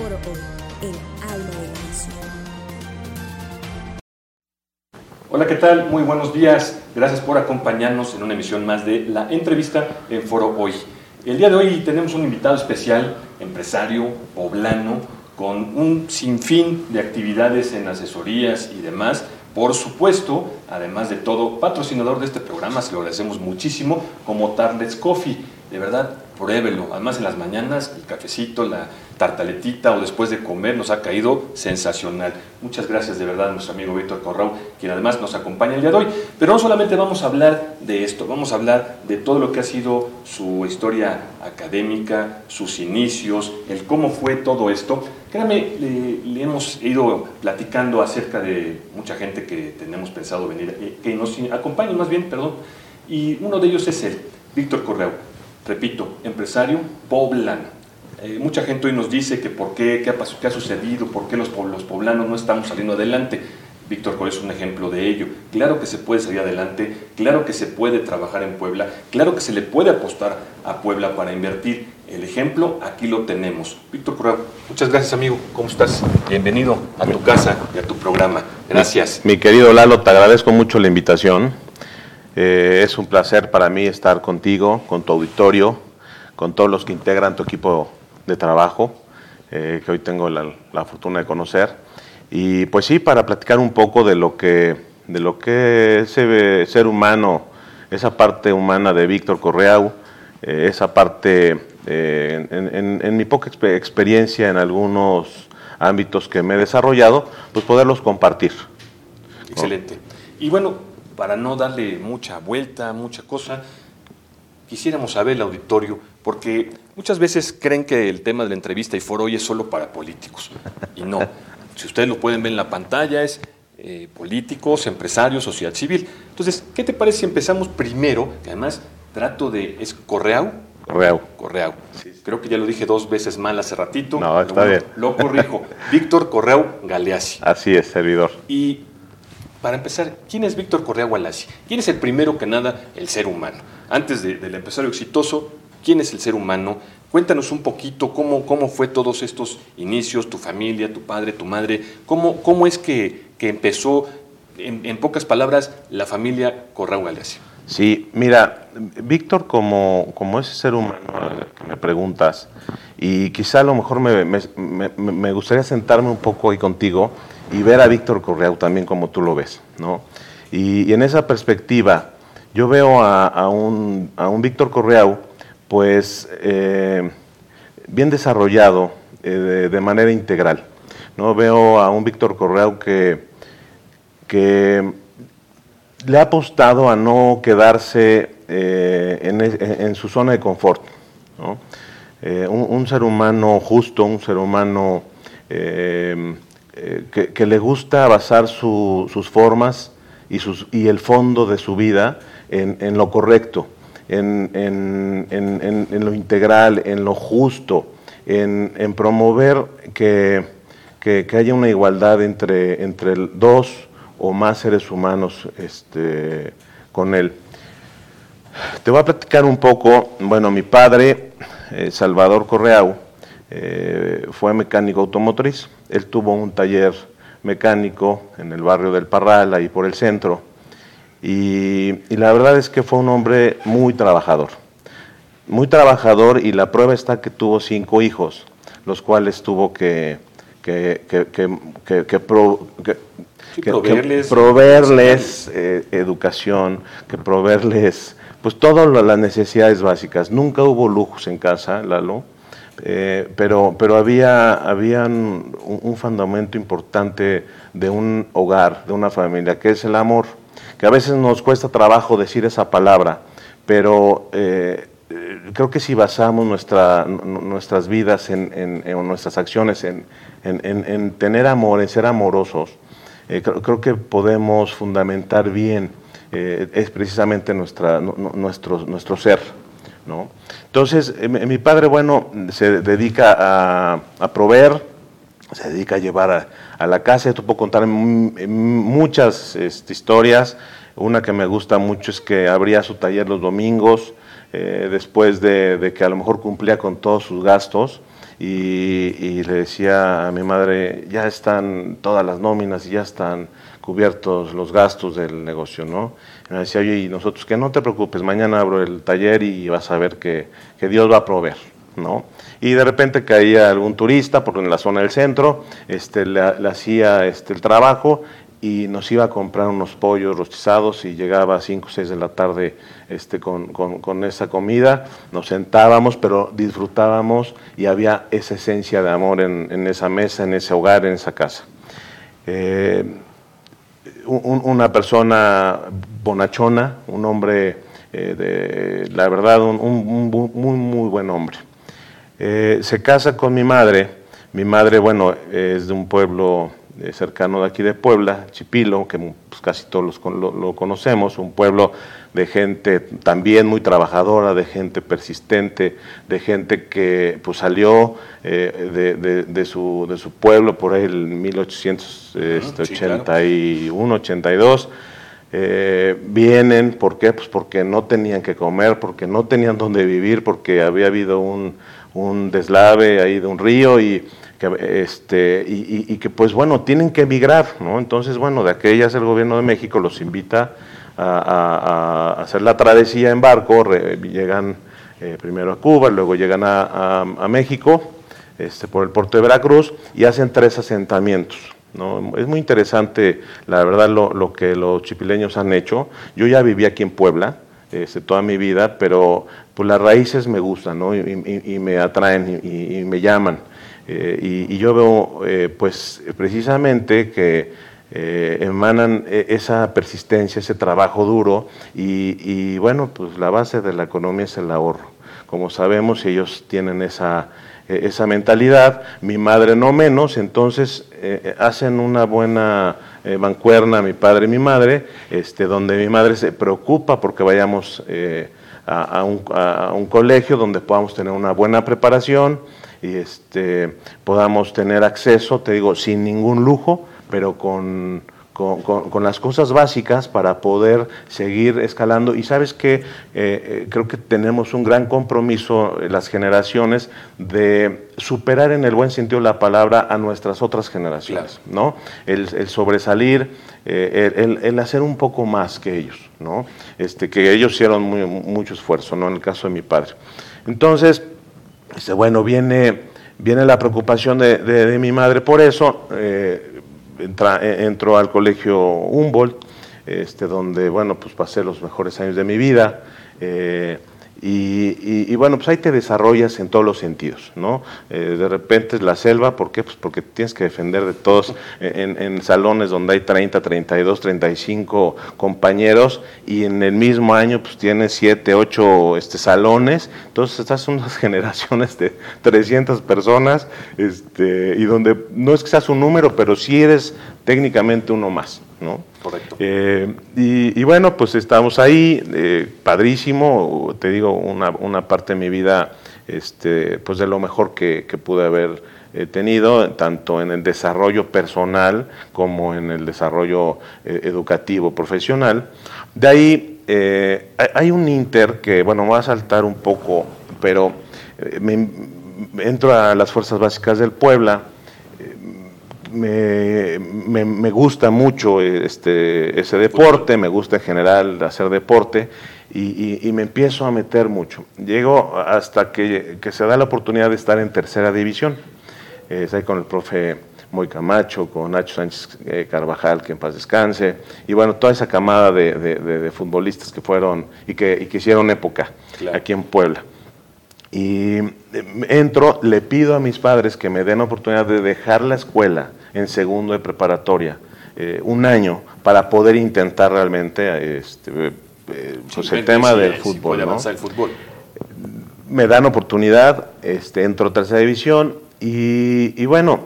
Foro Hoy, el. Hola, ¿qué tal? Muy buenos días. Gracias por acompañarnos en una emisión más de la entrevista en Foro Hoy. El día de hoy tenemos un invitado especial, empresario, poblano, con un sinfín de actividades en asesorías y demás. Por supuesto, además de todo, patrocinador de este programa, se lo agradecemos muchísimo, como Tarlet's Coffee. De verdad, pruébelo. Además, en las mañanas, el cafecito, la tartaletita o después de comer nos ha caído sensacional. Muchas gracias de verdad a nuestro amigo Víctor Corrao, quien además nos acompaña el día de hoy. Pero no solamente vamos a hablar de esto, vamos a hablar de todo lo que ha sido su historia académica, sus inicios, el cómo fue todo esto. Créame, le, le hemos ido platicando acerca de mucha gente que tenemos pensado venir, eh, que nos acompaña más bien, perdón, y uno de ellos es él, Víctor Corrao. Repito, empresario poblano eh, mucha gente hoy nos dice que por qué, qué ha, qué ha sucedido, por qué los, los poblanos no estamos saliendo adelante. Víctor Cor es un ejemplo de ello. Claro que se puede salir adelante, claro que se puede trabajar en Puebla, claro que se le puede apostar a Puebla para invertir. El ejemplo aquí lo tenemos. Víctor Correa, muchas gracias amigo, ¿cómo estás? Bienvenido a tu casa y a tu programa. Gracias. Mi, mi querido Lalo, te agradezco mucho la invitación. Eh, es un placer para mí estar contigo, con tu auditorio, con todos los que integran tu equipo de trabajo eh, que hoy tengo la, la, fortuna de conocer. Y pues sí, para platicar un poco de lo que, de lo que ese ser humano, esa parte humana de Víctor Correau, eh, esa parte, eh, en, en, en, mi poca experiencia en algunos ámbitos que me he desarrollado, pues poderlos compartir. Excelente. Y bueno, para no darle mucha vuelta, mucha cosa, quisiéramos saber el auditorio, porque muchas veces creen que el tema de la entrevista y foro hoy es solo para políticos. Y no. Si ustedes lo pueden ver en la pantalla, es eh, políticos, empresarios, sociedad civil. Entonces, ¿qué te parece si empezamos primero? Que además trato de. ¿Es Correau? Correau. Correau. Sí. Creo que ya lo dije dos veces mal hace ratito. No, está lo, bien. Lo corrijo. Víctor Correau Galeazzi. Así es, servidor. Y para empezar, ¿quién es Víctor Correa Gualasi? ¿Quién es el primero que nada el ser humano? Antes de, del empresario exitoso, ¿quién es el ser humano? Cuéntanos un poquito cómo, cómo fue todos estos inicios, tu familia, tu padre, tu madre, cómo, cómo es que, que empezó, en, pocas palabras, la familia Correa Gualasi. Sí, mira, Víctor como, como ese ser humano que me preguntas, y quizá a lo mejor me, me, me gustaría sentarme un poco ahí contigo, y ver a Víctor Correau también como tú lo ves, ¿no? Y, en esa perspectiva, yo veo a, a un, a un Víctor Correau, pues, eh, bien desarrollado eh, de, manera integral, ¿no? Veo a un Víctor Correau que, que le ha apostado a no quedarse eh, en, su zona de confort. Un, ser humano justo, un ser humano eh, que, le gusta basar su, sus formas y, el fondo de su vida en lo correcto, en, en, en, lo integral, en lo justo, en, promover que, que, que, haya una igualdad entre, entre dos o más seres humanos este, con él. Te voy a platicar un poco, bueno, mi padre, eh, Salvador Correau, eh, fue mecánico automotriz. Él tuvo un taller mecánico en el barrio del Parral, ahí por el centro, y, y, la verdad es que fue un hombre muy trabajador, muy trabajador y la prueba está que tuvo cinco hijos, los cuales tuvo que, que, que, que pro, proveerles, proveerles eh, educación, que proveerles pues todas las necesidades básicas. Nunca hubo lujos en casa, Lalo. Eh, pero, pero había, había un, un, fundamento importante de un hogar, de una familia, que es el amor, que a veces nos cuesta trabajo decir esa palabra, pero eh, creo que si basamos nuestra, nuestras vidas, en, nuestras acciones, en, en, tener amor, en ser amorosos, eh, creo, que podemos fundamentar bien, eh, es precisamente nuestra, nuestro, nuestro ser. ¿no? Entonces, eh, mi padre, bueno, se dedica a, a proveer, se dedica a llevar a, a la casa. Esto puedo contar muchas este, historias. Una que me gusta mucho es que abría su taller los domingos, eh, después de, de, que a lo mejor cumplía con todos sus gastos. y, le decía a mi madre, ya están todas las nóminas y ya están cubiertos los gastos del negocio, ¿no? Y me decía, oye, y nosotros, que no te preocupes, mañana abro el taller y vas a ver que, que Dios va a proveer, ¿no? Y de repente caía algún turista, porque en la zona del centro, este, le, hacía este, el trabajo y nos iba a comprar unos pollos rostizados y llegaba a 5 o 6 de la tarde este, con, con, esa comida, nos sentábamos, pero disfrutábamos y había esa esencia de amor en, en esa mesa, en ese hogar, en esa casa. Eh, una persona bonachona, un hombre, eh, de, la verdad, un, muy, muy buen hombre. Eh, se casa con mi madre, mi madre, bueno, es de un pueblo eh, cercano de aquí de Puebla, Chipilo, que pues, casi todos lo, conocemos, un pueblo de gente también muy trabajadora, de gente persistente, de gente que pues, salió eh, de, su, de su pueblo por ahí en 1881, 82. Eh, vienen, ¿por qué? Pues porque no tenían que comer, porque no tenían dónde vivir, porque había habido un, un deslave ahí de un río y que, este, y, que pues bueno, tienen que emigrar, ¿no? Entonces, bueno, de aquellas el gobierno de México los invita a, hacer la travesía en barco, llegan eh, primero a Cuba, luego llegan a, México, este, por el puerto de Veracruz, y hacen tres asentamientos. ¿no? Es muy interesante, la verdad, lo, que los chipileños han hecho. Yo ya viví aquí en Puebla, este, toda mi vida, pero pues las raíces me gustan, ¿no? y, me atraen y, me llaman. Eh, y, yo veo, eh, pues, precisamente que eh, emanan esa persistencia, ese trabajo duro, y, bueno, pues la base de la economía es el ahorro. Como sabemos, ellos tienen esa, esa mentalidad, mi madre no menos, entonces hacen una buena mancuerna, mi padre y mi madre, este, donde mi madre se preocupa porque vayamos a, un, a un colegio donde podamos tener una buena preparación, y este, podamos tener acceso, te digo, sin ningún lujo, pero con, con, las cosas básicas para poder seguir escalando. Y sabes que eh, eh, creo que tenemos un gran compromiso, las generaciones, de superar en el buen sentido la palabra a nuestras otras generaciones, ¿no? El, sobresalir, eh, el, el, hacer un poco más que ellos, ¿no? Este, que ellos hicieron mucho esfuerzo, ¿no? En el caso de mi padre. Entonces, Dice, bueno, viene, viene la preocupación de, mi madre por eso, eh, eh, entró al colegio Humboldt, este, donde, bueno, pues pasé los mejores años de mi vida. Eh, y, bueno, pues ahí te desarrollas en todos los sentidos, ¿no? Eh, de repente es la selva, ¿por qué? Pues porque tienes que defender de todos en, salones donde hay 30, 32, 35 compañeros y en el mismo año pues tienes 7, 8 este, salones, entonces estás en unas generaciones de 300 personas este, y donde no es que seas un número, pero sí eres técnicamente uno más, ¿no? Correcto. Eh, y, bueno, pues estamos ahí, eh, padrísimo, te digo, una, una, parte de mi vida, este, pues de lo mejor que, pude haber eh, tenido, tanto en el desarrollo personal como en el desarrollo educativo, profesional. De ahí hay un inter que, bueno, me va a saltar un poco, pero me, entro a las Fuerzas Básicas del Puebla, me, me, gusta mucho este, ese deporte, me gusta en general hacer deporte y, me empiezo a meter mucho. Llego hasta que, se da la oportunidad de estar en tercera división. Eh, estoy con el profe Moy Camacho, con Nacho Sánchez eh, Carvajal, que en paz descanse, y bueno, toda esa camada de, futbolistas que fueron y que, hicieron época aquí en Puebla. Y eh, entro, le pido a mis padres que me den oportunidad de dejar la escuela en segundo de preparatoria, eh, un año, para poder intentar realmente este, eh, pues el tema del fútbol. el fútbol. Me dan oportunidad, este, entro a tercera división y, bueno,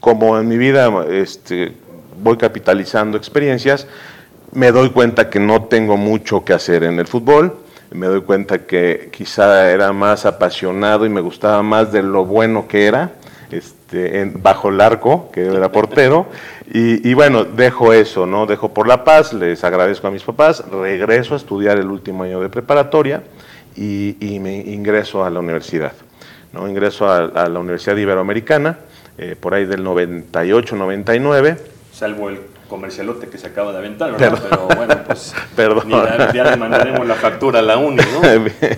como en mi vida este, voy capitalizando experiencias, me doy cuenta que no tengo mucho que hacer en el fútbol, me doy cuenta que quizá era más apasionado y me gustaba más de lo bueno que era, este, bajo el arco, que era portero, y, bueno, dejo eso, ¿no? Dejo por la paz, les agradezco a mis papás, regreso a estudiar el último año de preparatoria y, me ingreso a la universidad. ¿no? Ingreso a, a la Universidad Iberoamericana, eh, por ahí del 98, 99. Salvo el comercialote que se acaba de aventar, ¿verdad? Pero bueno, pues Perdón. ni la- ya le mandaremos la factura a la UNI, ¿no?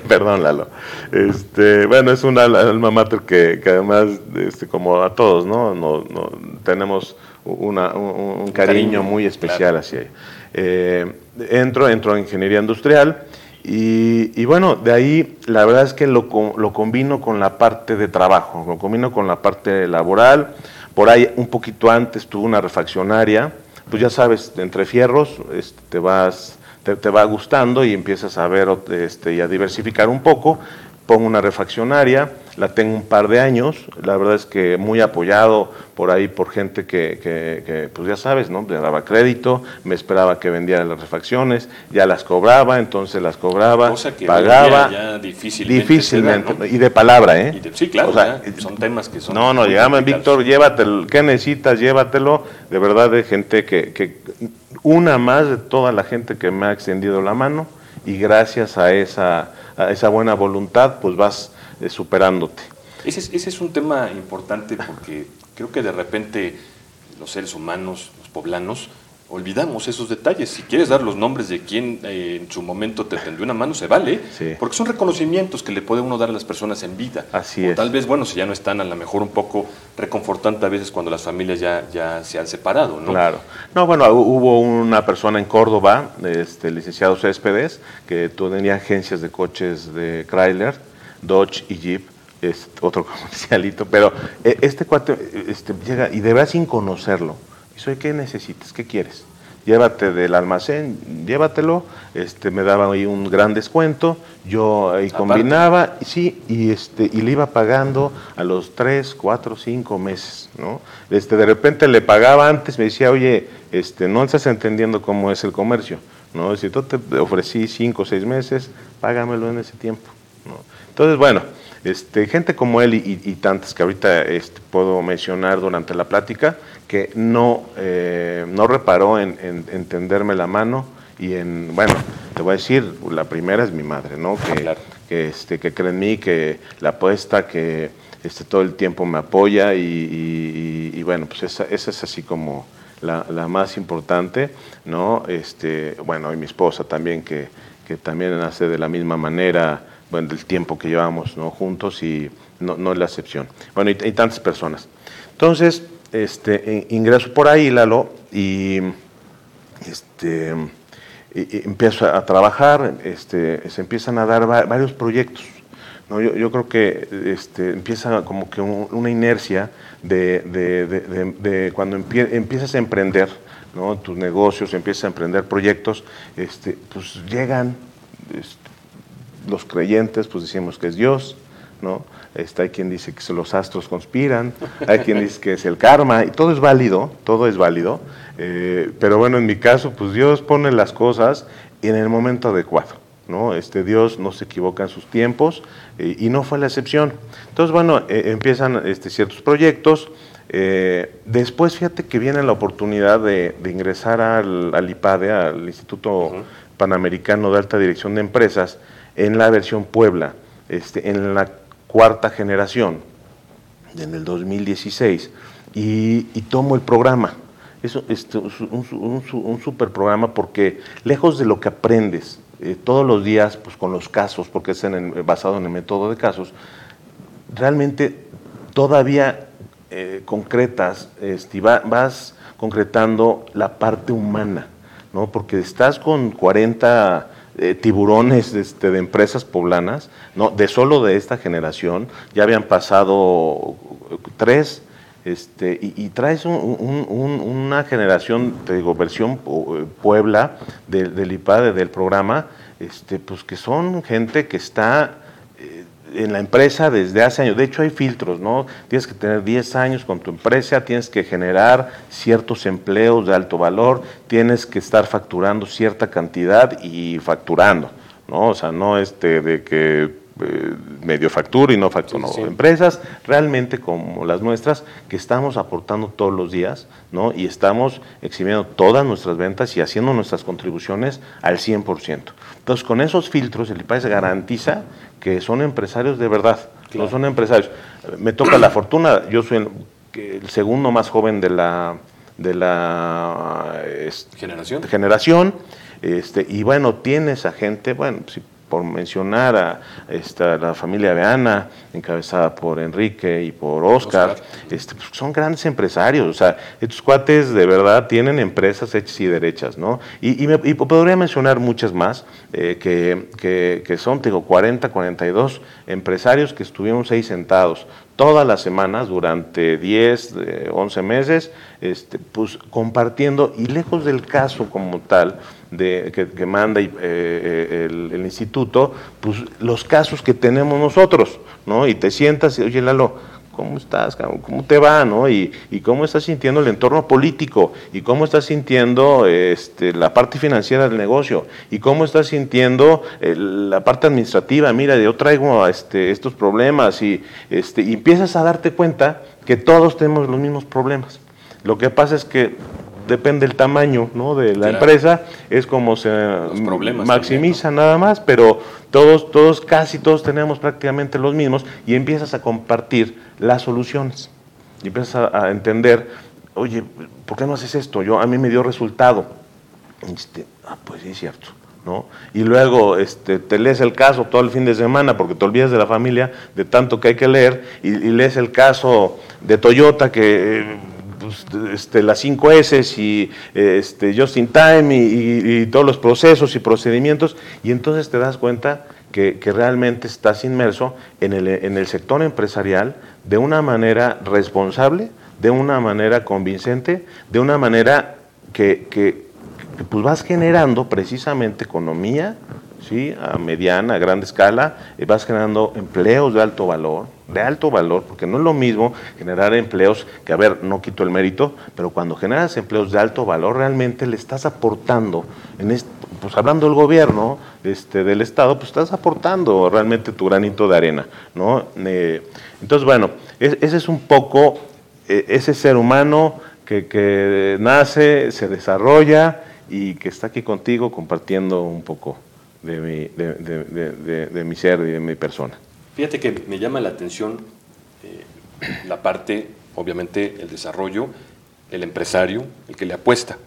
Perdón, Lalo. Este, bueno, es al- alma mater que, que además, este, como a todos, ¿no? no, no tenemos una- un, un cariño, cariño, muy especial claro. hacia ella. Eh, entro, entro en ingeniería industrial y, y bueno, de ahí la verdad es que lo, lo combino con la parte de trabajo, lo combino con la parte laboral. Por ahí un poquito antes tuve una refaccionaria, pues ya sabes, entre fierros este, te vas te, va gustando y empiezas a ver este, y a diversificar un poco. Pongo una refaccionaria, la tengo un par de años, la verdad es que muy apoyado por ahí por gente que, que- que, pues ya sabes, ¿no? Me daba crédito, me esperaba que vendiera las refacciones, ya las cobraba, entonces las cobraba, Cosa que pagaba. ya difícilmente difícilmente, se da, ¿no? y de palabra, ¿eh? Y de- sí, claro, O sea, ya son temas que son no, no, complicados. Víctor, llévatelo. ¿Qué necesitas? Llévatelo. De verdad, de gente que, que. Una más de toda la gente que me ha extendido la mano y gracias a esa, esa buena voluntad, pues vas eh, superándote. Ese es, ese es un tema importante porque creo que de repente los seres humanos, los poblanos, olvidamos esos detalles. Si quieres dar los nombres de quien eh, en su momento te tendió una mano, se vale, Sí. porque son reconocimientos que le puede uno dar a las personas en vida. Así o es. tal vez, bueno, si ya no están, a lo mejor un poco reconfortante a veces cuando las familias ya, ya se han separado, ¿no? Claro. No, bueno, hu- hubo una persona en Córdoba, este, el licenciado Céspedes, que tenía agencias de coches de Chrysler, Dodge y Jeep, es otro comercialito, pero eh, este cuate este, llega y de verdad sin conocerlo. "Oye, ¿qué necesitas? ¿Qué quieres? Llévate del almacén, llévatelo. Este, me daba ahí un gran descuento. Yo ahí Aparte. combinaba, y sí, y, este, y le iba pagando a los 3, 4, 5 meses, ¿no? Este, de repente le pagaba antes, me decía, oye, este, no estás entendiendo cómo es el comercio, ¿no? Si yo te ofrecí 5 o 6 meses, págamelo en ese tiempo, ¿no? Entonces, bueno, este, gente como él y, y- y tantas que ahorita este, puedo mencionar durante la plática, que no, eh, no reparó en, en- en tenderme la mano y en, bueno, te voy a decir, la primera es mi madre, ¿no? Que, Claro. que, este, que cree en mí, que la apuesta, que este, todo el tiempo me apoya y, y- y- y bueno, pues esa, esa es así como la, la más importante, ¿no? Este, bueno, y mi esposa también, que, que también hace de la misma manera, bueno, del tiempo que llevamos ¿no? juntos y no, no es la excepción. Bueno, y, y tantas personas. Entonces, este, in- ingreso por ahí, Lalo, y este, empiezo a trabajar, este, se empiezan a dar va- varios proyectos. Yo, creo que este, empieza como que un- una inercia de, cuando empie- empiezas a emprender tus negocios, empiezas a emprender proyectos, este, pues llegan los creyentes, pues decimos que es Dios, ¿no? Este, hay quien dice que los astros conspiran, hay quien dice que es el karma, y todo es válido, todo es válido, eh, pero bueno, en mi caso, pues Dios pone las cosas en el momento adecuado, ¿no? Este, Dios no se equivoca en sus tiempos, eh, y no fue la excepción. Entonces, bueno, eh, empiezan este, ciertos proyectos, después fíjate que viene la oportunidad de, de ingresar al, al IPADE, al Instituto Panamericano de Alta Dirección de Empresas, en la versión Puebla, este, en la cuarta generación, en el 2016, y, tomo el programa. Es, este, es un, un super programa porque lejos de lo que aprendes eh, todos los días pues, con los casos, porque es en basado en el método de casos, realmente todavía eh, concretas, este, vas concretando la parte humana, ¿no? Porque estás con 40 eh, tiburones este, de empresas poblanas, ¿no? De solo de esta generación, ya habían pasado eh, tres, este, y, traes un- un- un- una generación, te digo, versión pu- Puebla del, del IPADE, del programa, este, pues que son gente que está eh, en la empresa desde hace años. De hecho, hay filtros, ¿no? Tienes que tener 10 años con tu empresa, tienes que generar ciertos empleos de alto valor, tienes que estar facturando cierta cantidad y facturando, ¿no? O sea, no este de que eh, medio factura y no factura. Sí. Empresas realmente como las nuestras que estamos aportando todos los días, ¿no? Y estamos exhibiendo todas nuestras ventas y haciendo nuestras contribuciones al 100%. Entonces, con esos filtros, el IPAES garantiza que son empresarios de verdad, no son empresarios. Me toca la fortuna, yo soy el, el segundo más joven de la, de la este, generación. generación este, y bueno, tienes a gente, bueno, si por mencionar a esta, la familia Beana, encabezada por Enrique y por Oscar, Oscar. Este, pues, son grandes empresarios, o sea, estos cuates de verdad tienen empresas hechas y derechas, ¿no? Y, y me- y podría mencionar muchas más, eh, que, que- que son, te digo, 40, 42 empresarios que estuvimos ahí sentados todas las semanas durante 10, eh, 11 meses, este, pues compartiendo, y lejos del caso como tal, que, manda eh, eh, el, instituto, pues los casos que tenemos nosotros, ¿no? Y te sientas y, oye, Lalo, ¿cómo estás? ¿Cómo te va? ¿no? Y, y cómo estás sintiendo el entorno político, y cómo estás sintiendo este, la parte financiera del negocio, y cómo estás sintiendo eh, la parte administrativa. Mira, yo traigo este, estos problemas, y, este, y empiezas a darte cuenta que todos tenemos los mismos problemas. Lo que pasa es que depende del tamaño ¿no? de la Claro. empresa, es como se maximiza nada más, pero todos, todos, casi todos tenemos prácticamente los mismos y empiezas a compartir las soluciones. Y empiezas a, a entender, oye, ¿por qué no haces esto? Yo, a mí me dio resultado. Este, ah, pues sí es cierto. ¿no? Y luego este, te lees el caso todo el fin de semana porque te olvidas de la familia, de tanto que hay que leer, y, y lees el caso de Toyota que... eh, pues, este, las 5 S y este, Just in Time y, todos los procesos y procedimientos, y entonces te das cuenta que, realmente estás inmerso en el, en el sector empresarial de una manera responsable, de una manera convincente, de una manera que, que- pues vas generando precisamente economía, ¿sí? a mediana, a grande escala, y vas generando empleos de alto valor, de alto valor, porque no es lo mismo generar empleos, que a ver, no quito el mérito, pero cuando generas empleos de alto valor, realmente le estás aportando, en pues hablando del gobierno, este, del Estado, pues estás aportando realmente tu granito de arena, ¿no? Entonces, bueno, es- ese es un poco eh, ese ser humano que, que nace, se desarrolla y que está aquí contigo compartiendo un poco de mi, de- de- de- de mi ser y de mi persona. Fíjate que me llama la atención eh, la parte, obviamente, el desarrollo, el empresario, el que le apuesta.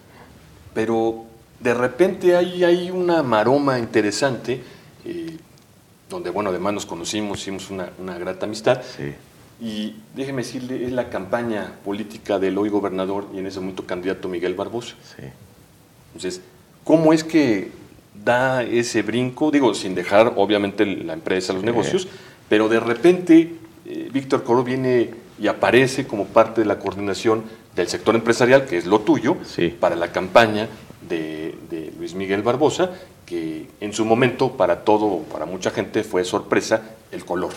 Pero de repente hay, hay una maroma interesante, eh, donde, bueno, además nos conocimos, hicimos una, una grata amistad. Sí. Y déjeme decirle, es la campaña política del hoy gobernador y en ese momento candidato Miguel Barbosa. Sí. Entonces, ¿cómo es que da ese brinco? Digo, sin dejar obviamente la empresa, los Sí. negocios, pero de repente eh, Víctor Coro viene y aparece como parte de la coordinación del sector empresarial, que es lo tuyo, Sí. para la campaña de, de Luis Miguel Barbosa, que en su momento para todo, para mucha gente fue sorpresa el color,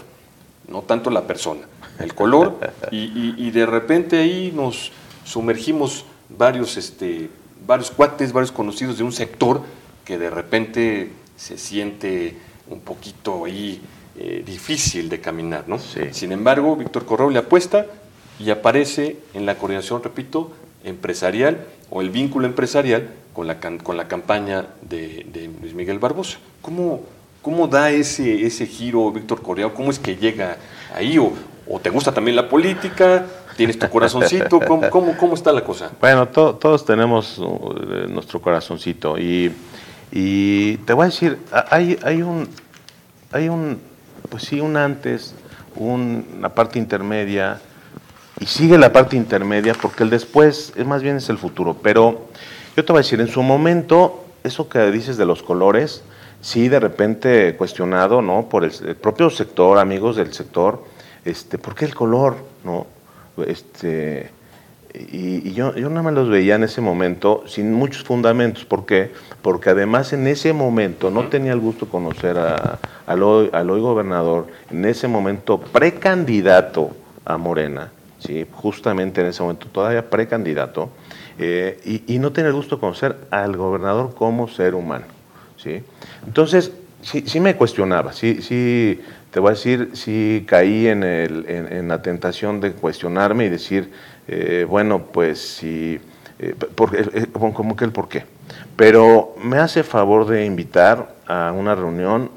no tanto la persona, el color, y, y- y de repente ahí nos sumergimos varios, este, varios cuates, varios conocidos de un sector que de repente se siente un poquito ahí eh, difícil de caminar, ¿no? Sí. Sin embargo, Víctor Correo le apuesta y aparece en la coordinación, repito, empresarial o el vínculo empresarial con la, con la campaña de, de Luis Miguel Barbosa. ¿Cómo, cómo da ese, ese giro Víctor Correa? ¿Cómo es que llega ahí? ¿O, o te gusta también la política? ¿Tienes tu corazoncito? ¿Cómo, cómo, cómo está la cosa? Bueno, to- todos tenemos uh, nuestro corazoncito y, y te voy a decir, hay, hay un, hay un, pues sí, un antes, un- una parte intermedia y sigue la parte intermedia porque el después es más bien es el futuro. Pero yo te voy a decir, en su momento, eso que dices de los colores, sí de repente cuestionado, ¿no? Por el, el propio sector, amigos del sector, este, ¿por qué el color, no? Este, y, y yo, yo nada más los veía en ese momento sin muchos fundamentos. ¿Por qué? Porque además en ese momento no tenía el gusto de conocer a- al, hoy, al hoy gobernador, en ese momento precandidato a Morena, ¿sí? justamente en ese momento todavía precandidato, eh, y, y no tenía el gusto de conocer al gobernador como ser humano. ¿sí? Entonces, sí, sí me cuestionaba, sí, sí, te voy a decir, sí caí en, el- en- en la tentación de cuestionarme y decir, eh, bueno, pues sí, eh, porque, eh, como que el por qué. Pero me hace favor de invitar a una reunión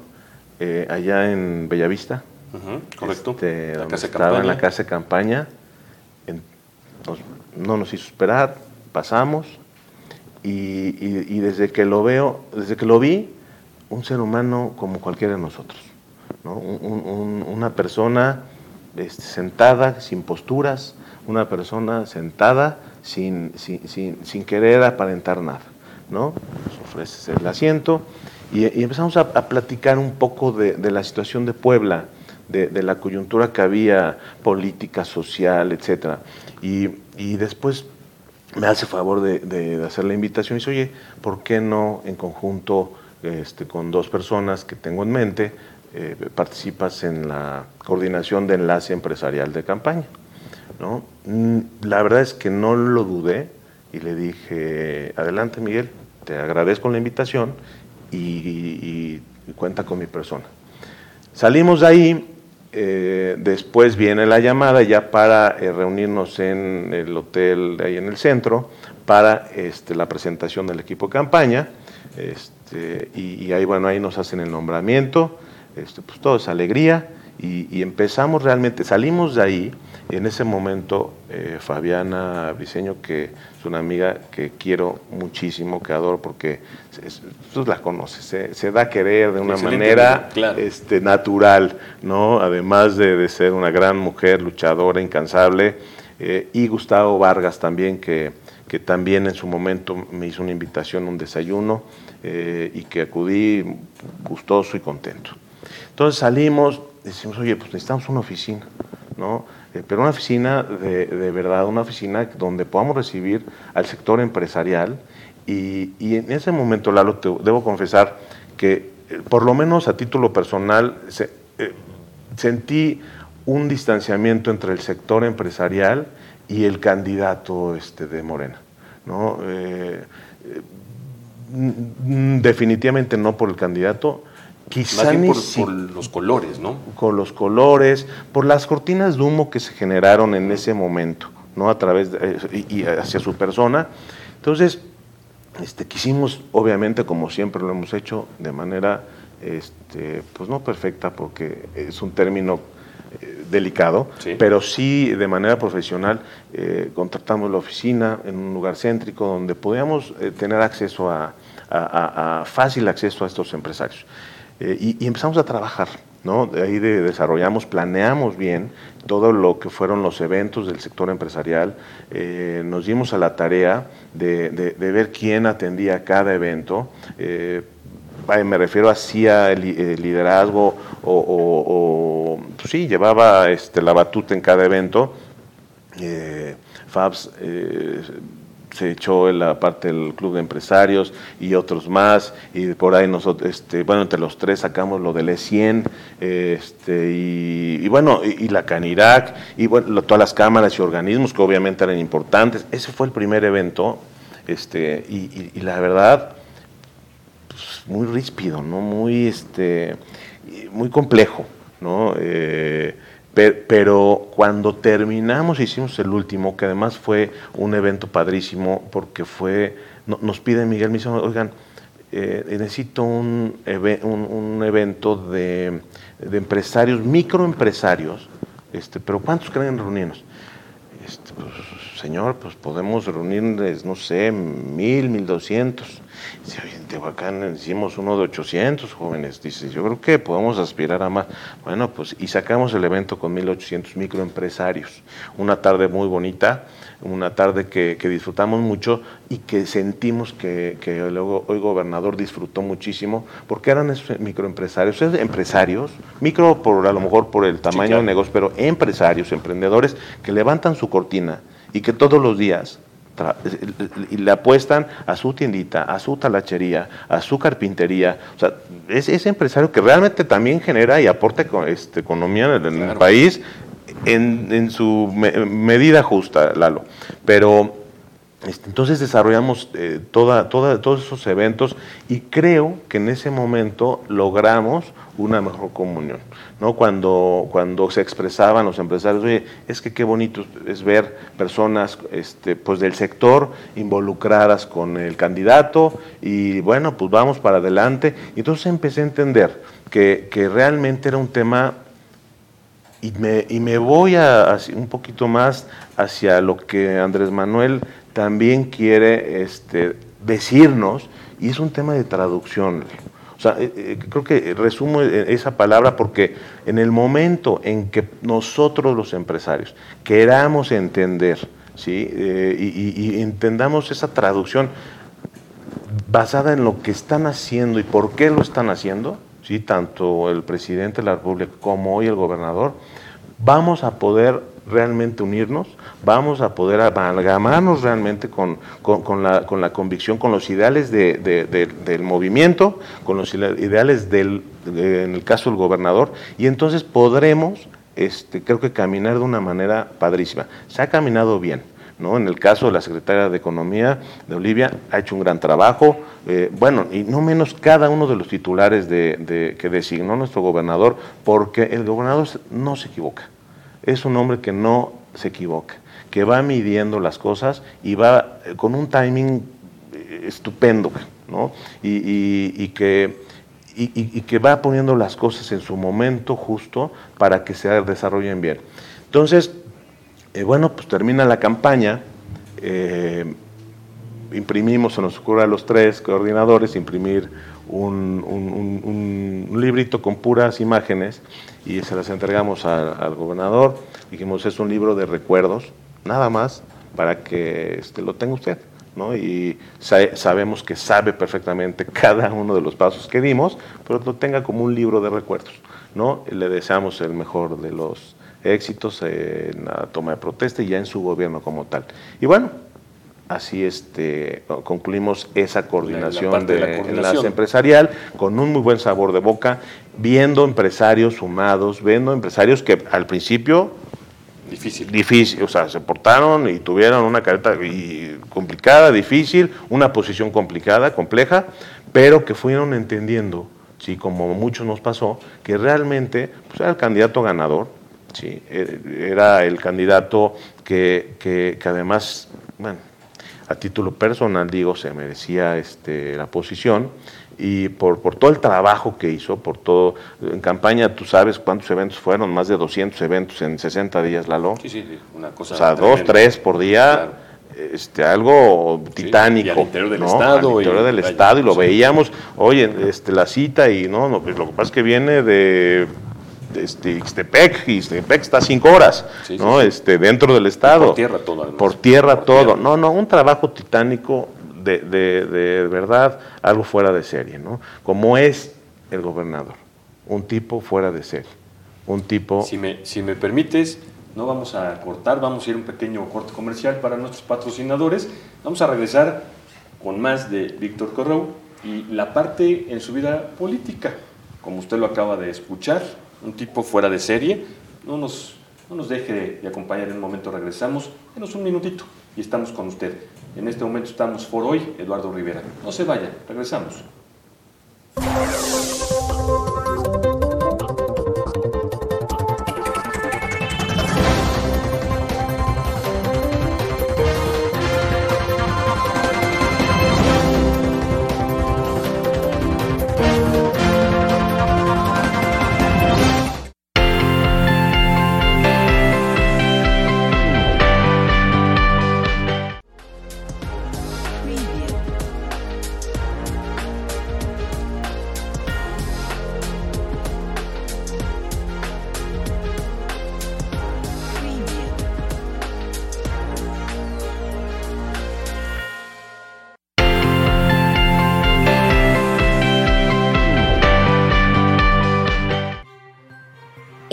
eh, allá en Bellavista, correcto. Este, estaba en la casa de campaña. no nos hizo esperar, pasamos y, desde que lo veo, desde que lo vi, un ser humano como cualquiera de nosotros. una persona este, sentada, sin posturas, una persona sentada sin, sin, querer aparentar nada. ¿no? Nos ofreces el asiento y, empezamos a, platicar un poco de, la situación de Puebla, de, la coyuntura que había política, social, etc. Y, y después me hace favor de, hacer la invitación y dice, oye, ¿por qué no en conjunto este, con dos personas que tengo en mente eh, participas en la coordinación de enlace empresarial de campaña? ¿No? Mm, la verdad es que no lo dudé y le dije, adelante Miguel, te agradezco la invitación y, cuenta con mi persona. Salimos de ahí, eh, después viene la llamada ya para eh, reunirnos en el hotel de ahí en el centro para este, la presentación del equipo de campaña. Este, y, ahí, bueno, ahí nos hacen el nombramiento, este, pues todo es alegría y, empezamos realmente, salimos de ahí y en ese momento eh, Fabiana Briseño, que es una amiga que quiero muchísimo, que adoro porque tú la conoces, se, da a querer de una manera este, natural, ¿no? además de, ser una gran mujer, luchadora, incansable, eh, y Gustavo Vargas también, que, que también en su momento me hizo una invitación un desayuno eh, y que acudí gustoso y contento. Entonces salimos, decimos, oye, pues necesitamos una oficina, ¿no? Eh, pero una oficina de, de, verdad, una oficina donde podamos recibir al sector empresarial y, y en ese momento, Lalo, te debo confesar que eh, por lo menos a título personal eh, sentí un distanciamiento entre el sector empresarial y el candidato este, de Morena. ¿no? definitivamente no por el candidato, Quizá por, los colores, ¿no? Con los colores, por las cortinas de humo que se generaron en ese momento, ¿no? A través de, eh, y, hacia su persona. Entonces, este, quisimos, obviamente, como siempre lo hemos hecho, de manera, este, pues no perfecta, porque es un término eh, delicado, pero sí de manera profesional eh, contratamos la oficina en un lugar céntrico donde podíamos tener acceso a, a, fácil acceso a estos empresarios. Eh, y, empezamos a trabajar, ¿no? De ahí desarrollamos, planeamos bien todo lo que fueron los eventos del sector empresarial, eh, nos dimos a la tarea de, ver quién atendía cada evento, eh, me refiero hacía liderazgo o, pues sí, llevaba este, la batuta en cada evento. Fabs se echó en la parte del club de empresarios y otros más, y por ahí nosotros, este, bueno, entre los tres sacamos lo del E100, este, y, bueno, y, la Canirac, y bueno, todas las cámaras y organismos que obviamente eran importantes. Ese fue el primer evento, este, y, la verdad, pues, muy ríspido, ¿no? Muy, este, muy complejo, ¿no? Eh, pero, cuando terminamos, hicimos el último, que además fue un evento padrísimo, porque fue, nos pide Miguel, me dice, oigan, eh, necesito un, un, evento de, empresarios, microempresarios, este, pero ¿cuántos creen reunirnos? Este, pues, señor, pues podemos reunirles, no sé, mil, mil doscientos. Dice, en Tehuacán hicimos uno de 800 jóvenes. Dice, yo creo que podemos aspirar a más. Bueno, pues y sacamos el evento con 1800 microempresarios. Una tarde muy bonita, una tarde que, disfrutamos mucho y que sentimos que, que hoy gobernador disfrutó muchísimo, porque eran esos microempresarios, empresarios, micro por a lo mejor por el tamaño de negocio, pero empresarios, emprendedores que levantan su cortina y que todos los días y le apuestan a su tiendita, a su talachería, a su carpintería. O sea, es ese empresario que realmente también genera y aporta este, economía en el, país en, su medida justa, Lalo. Pero este, entonces desarrollamos eh, toda, todos esos eventos y creo que en ese momento logramos una mejor comunión. ¿no? Cuando, cuando se expresaban los empresarios, oye, es que qué bonito es ver personas este, pues del sector involucradas con el candidato y bueno, pues vamos para adelante. Y entonces empecé a entender que, que realmente era un tema y me, y me voy a, un poquito más hacia lo que Andrés Manuel también quiere este, decirnos, y es un tema de traducción. Sea, eh, eh, creo que resumo esa palabra porque en el momento en que nosotros los empresarios queramos entender ¿sí? y, entendamos esa traducción basada en lo que están haciendo y por qué lo están haciendo, ¿sí? tanto el presidente de la República como hoy el gobernador, vamos a poder realmente unirnos, vamos a poder amalgamarnos realmente con, la, convicción, con los ideales del movimiento, con los ideales del, en el caso del gobernador, y entonces podremos, este, creo que caminar de una manera padrísima. Se ha caminado bien, ¿no? En el caso de la secretaria de Economía de Olivia, ha hecho un gran trabajo, eh, bueno, y no menos cada uno de los titulares de, que designó nuestro gobernador, porque el gobernador no se equivoca es un hombre que no se equivoca, que va midiendo las cosas y va eh, con un timing eh, estupendo, ¿no? Y, que, y, que va poniendo las cosas en su momento justo para que se desarrollen bien. Entonces, eh, bueno, pues termina la campaña, imprimimos, se nos ocurre a los tres coordinadores imprimir un, librito con puras imágenes y se las entregamos al gobernador. Dijimos, es un libro de recuerdos, nada más, para que este, lo tenga usted. ¿no? Y sabemos que sabe perfectamente cada uno de los pasos que dimos, pero lo tenga como un libro de recuerdos. ¿no? Le deseamos el mejor de los éxitos en la toma de protesta y ya en su gobierno como tal. Y bueno, así este, concluimos esa coordinación de, la enlace empresarial con un muy buen sabor de boca, viendo empresarios sumados, viendo empresarios que al principio difícil, difícil, o sea, se portaron y tuvieron una careta complicada, difícil, una posición complicada, compleja, pero que fueron entendiendo, sí, como mucho nos pasó, que realmente pues, era el candidato ganador, sí, e, era el candidato que, que, que además, bueno, a título personal, digo, se merecía este, la posición y por, por todo el trabajo que hizo, por todo, en campaña tú sabes cuántos eventos fueron, más de 200 eventos en 60 días, Lalo. Sí, sí, una cosa. O sea, dos, tres por día. Este, algo titánico. y al interior del Estado. Al interior del Estado, y lo veíamos, oye, este, la cita, y no, no, pues lo que pasa es que viene de este, Ixtepec, Ixtepec está a cinco horas, ¿no? Este, dentro del estado. por tierra todo. Por tierra todo. No, no, un trabajo titánico de, de, de, verdad, algo fuera de serie, ¿no? Como es el gobernador, un tipo fuera de serie, un tipo... Si me, si me permites, no vamos a cortar, vamos a ir un pequeño corte comercial para nuestros patrocinadores. Vamos a regresar con más de Víctor Correu y la parte en su vida política, como usted lo acaba de escuchar un tipo fuera de serie. No nos, no nos deje de, acompañar en un momento, regresamos, menos un minutito y estamos con usted. En este momento estamos por hoy, Eduardo Rivera. No se vaya, regresamos.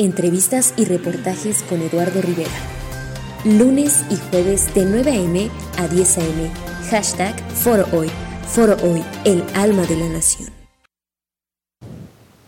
Entrevistas y reportajes con Eduardo Rivera. Lunes y jueves de 9 a.m. a 10 a.m. Hashtag Foro Hoy. Foro Hoy, el alma de la nación.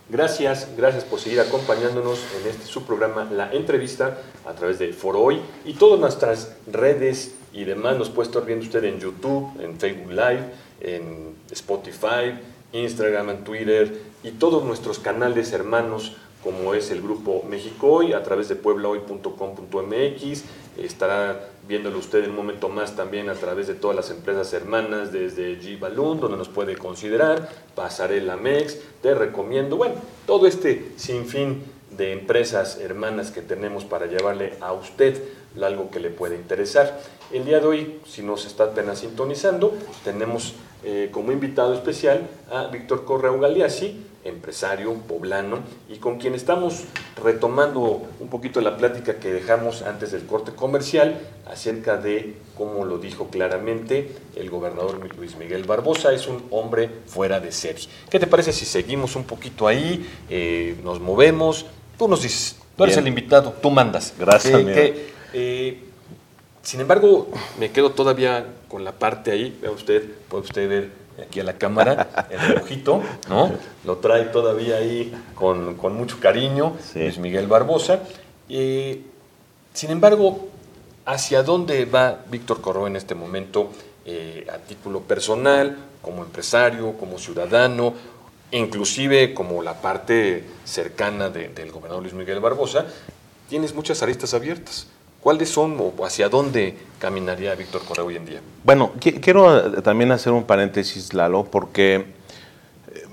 Gracias, gracias por seguir acompañándonos en este su programa La Entrevista a través de Foro Hoy y todas nuestras redes y demás. Nos puede estar viendo usted en YouTube, en Facebook Live, en Spotify, Instagram, en Twitter y todos nuestros canales hermanos como es el grupo México Hoy, a través de pueblahoy.com.mx. Estará viéndolo usted en un momento más también a través de todas las empresas hermanas, desde G Balloon, donde nos puede considerar, Pasarela Mex, te recomiendo, bueno, todo este sinfín de empresas hermanas que tenemos para llevarle a usted algo que le puede interesar. El día de hoy, si nos está apenas sintonizando, tenemos eh, como invitado especial a Víctor Correa Galeazzi, empresario poblano, y con quien estamos retomando un poquito la plática que dejamos antes del corte comercial acerca de, como lo dijo claramente el gobernador Luis Miguel Barbosa, es un hombre fuera de serie. ¿Qué te parece si seguimos un poquito ahí, eh, nos movemos? Tú nos dices, tú eres el invitado, tú mandas. Gracias. Eh, sin embargo, me quedo todavía con la parte ahí, vea usted, puede usted ver aquí a la cámara, el relojito, ¿no? Lo trae todavía ahí con, mucho cariño, Luis Miguel Barbosa. Eh, sin embargo, ¿hacia dónde va Víctor Corro en este momento eh, a título personal, como empresario, como ciudadano, inclusive como la parte cercana del gobernador Luis Miguel Barbosa? Tienes muchas aristas abiertas. ¿Cuáles son o hacia dónde caminaría Víctor Correa hoy en día? Bueno, quiero eh, también hacer un paréntesis, Lalo, porque eh,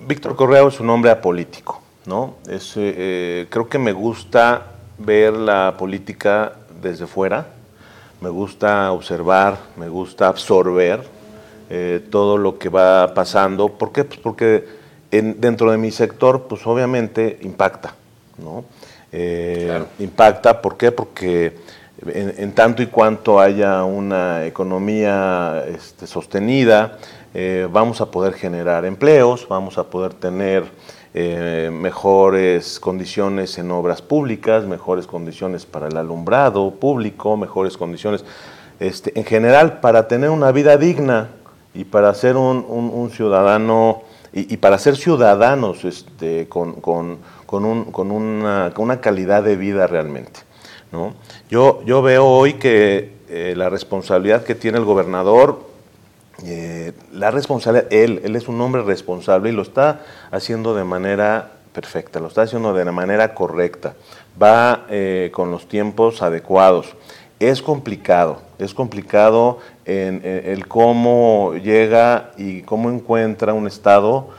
Víctor Correa es un hombre apolítico, ¿no? Es, eh, creo que me gusta ver la política desde fuera, me gusta observar, me gusta absorber todo lo que va pasando. ¿Por qué? Pues porque dentro de mi sector, pues obviamente impacta, ¿no? Impacta, ¿por qué? Porque en, tanto y cuanto haya una economía este, sostenida, eh, vamos a poder generar empleos, vamos a poder tener eh, mejores condiciones en obras públicas, mejores condiciones para el alumbrado público, mejores condiciones este, en general para tener una vida digna y para ser un, ciudadano y, para ser ciudadanos este, con, con, un, con, una, con una calidad de vida realmente. ¿No? Yo, yo veo hoy que eh, la responsabilidad que tiene el gobernador, eh, la responsabilidad, él, él es un hombre responsable y lo está haciendo de manera perfecta, lo está haciendo de manera correcta, va eh, con los tiempos adecuados. Es complicado, es complicado en, el cómo llega y cómo encuentra un Estado,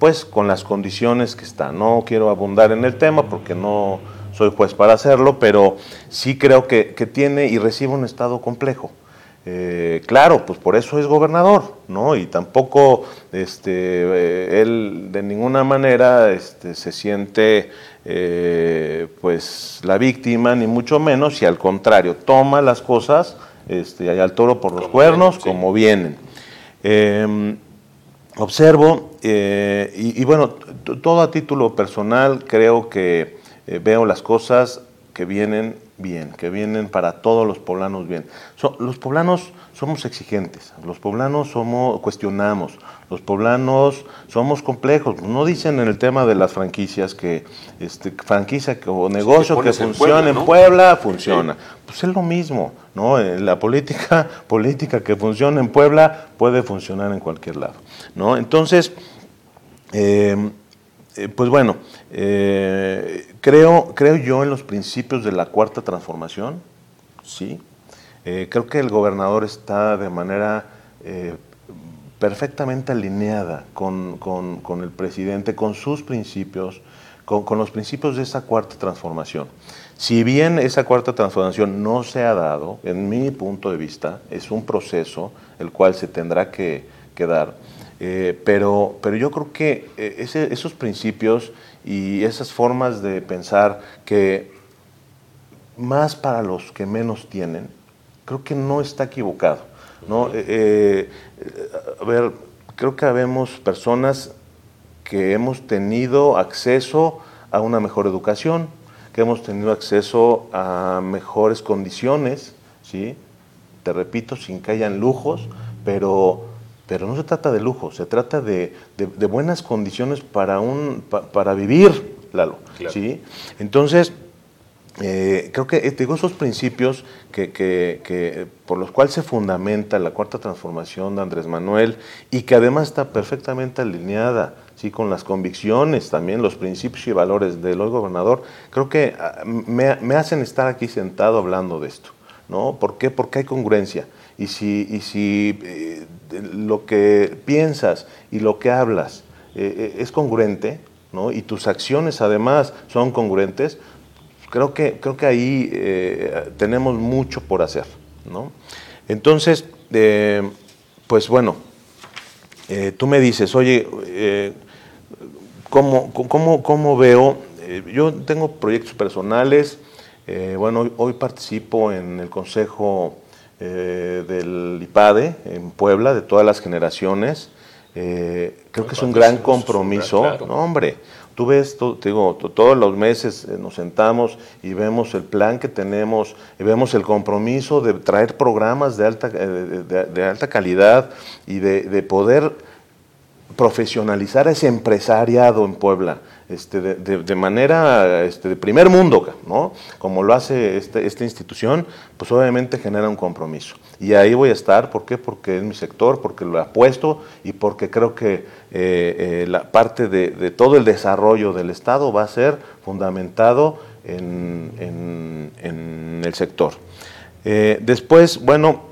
pues con las condiciones que está. No quiero abundar en el tema porque no, soy juez para hacerlo, pero sí creo que, tiene y recibe un estado complejo. Eh, claro, pues por eso es gobernador, ¿no? Y tampoco este, eh, él de ninguna manera este, se siente eh, pues la víctima, ni mucho menos, y al contrario, toma las cosas este, al toro por los cuernos como vienen. Em, observo, y, y, bueno, todo a título personal, creo que eh, veo las cosas que vienen bien, que vienen para todos los poblanos bien. los poblanos somos exigentes, los poblanos somos, cuestionamos, los poblanos somos complejos. No dicen en el tema de las franquicias que este, franquicia o negocio que funciona en Puebla, funciona. Pues es lo mismo, ¿no? La política, política que funciona en Puebla puede funcionar en cualquier lado, ¿no? Entonces, eh, eh, pues bueno, eh, creo, creo yo en los principios de la cuarta transformación, sí. Eh, creo que el gobernador está de manera perfectamente alineada con, el presidente, con sus principios, con, con, los principios de esa cuarta transformación. Si bien esa cuarta transformación no se ha dado, en mi punto de vista, es un proceso el cual se tendrá que, que dar. Eh, pero, pero yo creo que eh, esos principios y esas formas de pensar que más para los que menos tienen, creo que no está equivocado. ¿no? Eh, a ver, creo que habemos personas que hemos tenido acceso a una mejor educación, que hemos tenido acceso a mejores condiciones, ¿sí? te repito, sin que hayan lujos, pero pero no se trata de lujo, se trata de, buenas condiciones para, un, para vivir, Lalo. ¿sí? Entonces, eh, creo que eh, digo, esos principios que, por los cuales se fundamenta la cuarta transformación de Andrés Manuel y que además está perfectamente alineada ¿sí? con las convicciones, también los principios y valores del hoy gobernador, creo que ah, me, me hacen estar aquí sentado hablando de esto. ¿no? ¿Por qué? Porque hay congruencia. Y si, y si eh, lo que piensas y lo que hablas eh, eh, es congruente, ¿no? y tus acciones además son congruentes, creo que, creo que ahí eh, tenemos mucho por hacer. ¿no? Entonces, pues bueno, tú me dices, oye, ¿cómo, cómo, cómo, veo? yo tengo proyectos personales, bueno, hoy, participo en el Consejo del IPADE en Puebla, de todas las generaciones. creo que es un gran compromiso. No, hombre, Tú ves, digo, todos los meses eh, nos sentamos y vemos el plan que tenemos, y vemos el compromiso de traer programas de alta, eh, de, alta calidad y de, poder profesionalizar a ese empresariado en Puebla. Este, de, manera este, de primer mundo, ¿no? Como lo hace este, esta institución, pues obviamente genera un compromiso. Y ahí voy a estar, ¿por qué? Porque es mi sector, porque lo apuesto y porque creo que eh, eh, la parte de, todo el desarrollo del Estado va a ser fundamentado en, el sector. Eh, después, bueno,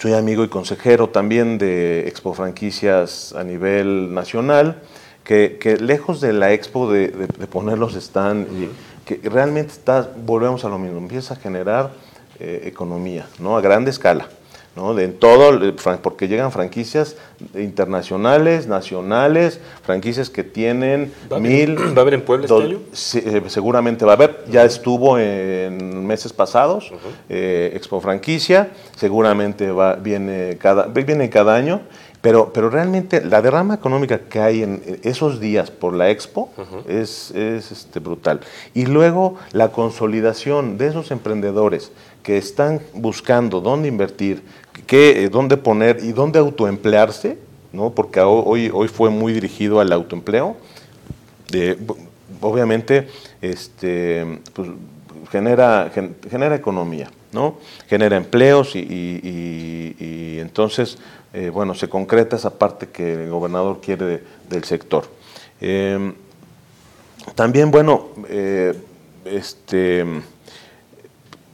soy amigo y consejero también de Expo Franquicias a nivel nacional que, lejos de la expo de, ponerlos están, y que realmente está, volvemos a lo mismo, empieza a generar eh, economía, ¿no? A grande escala. ¿no? De todo, porque llegan franquicias internacionales, nacionales, franquicias que tienen mil... ¿Va a haber en Puebla este año? Eh, seguramente va a haber, ya estuvo en meses pasados, eh, Expo Franquicia, seguramente va, viene, cada, viene cada año pero, pero realmente la derrama económica que hay en esos días por la expo es, es este, brutal. Y luego la consolidación de esos emprendedores que están buscando dónde invertir, qué, eh, dónde poner y dónde autoemplearse, ¿no? porque hoy, hoy fue muy dirigido al autoempleo. obviamente este, pues, genera, genera economía, ¿no? genera empleos y, y entonces eh, bueno, se concreta esa parte que el gobernador quiere del sector. Em, también, bueno, eh, este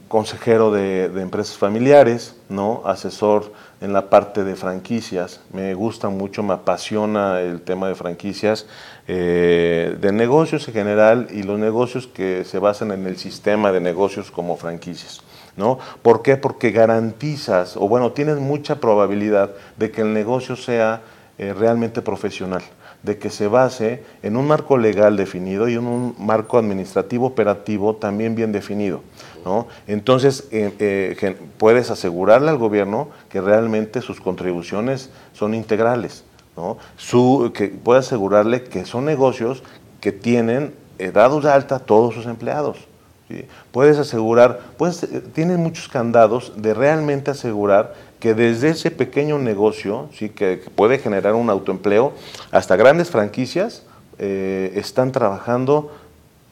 consejero de, empresas familiares, ¿no? asesor en la parte de franquicias. Me gusta mucho, me apasiona el tema de franquicias, eh, de negocios en general y los negocios que se basan en el sistema de negocios como franquicias. ¿No? ¿Por qué? Porque garantizas, o bueno, tienes mucha probabilidad de que el negocio sea eh, realmente profesional, de que se base en un marco legal definido y en un marco administrativo operativo también bien definido. ¿no? Entonces, eh, eh, puedes asegurarle al gobierno que realmente sus contribuciones son integrales, ¿no? Su, que puede asegurarle que son negocios que tienen dados de alta todos sus empleados. Puedes asegurar, puedes, tienes muchos candados de realmente asegurar que desde ese pequeño negocio, ¿sí? que, puede generar un autoempleo, hasta grandes franquicias, eh, están trabajando,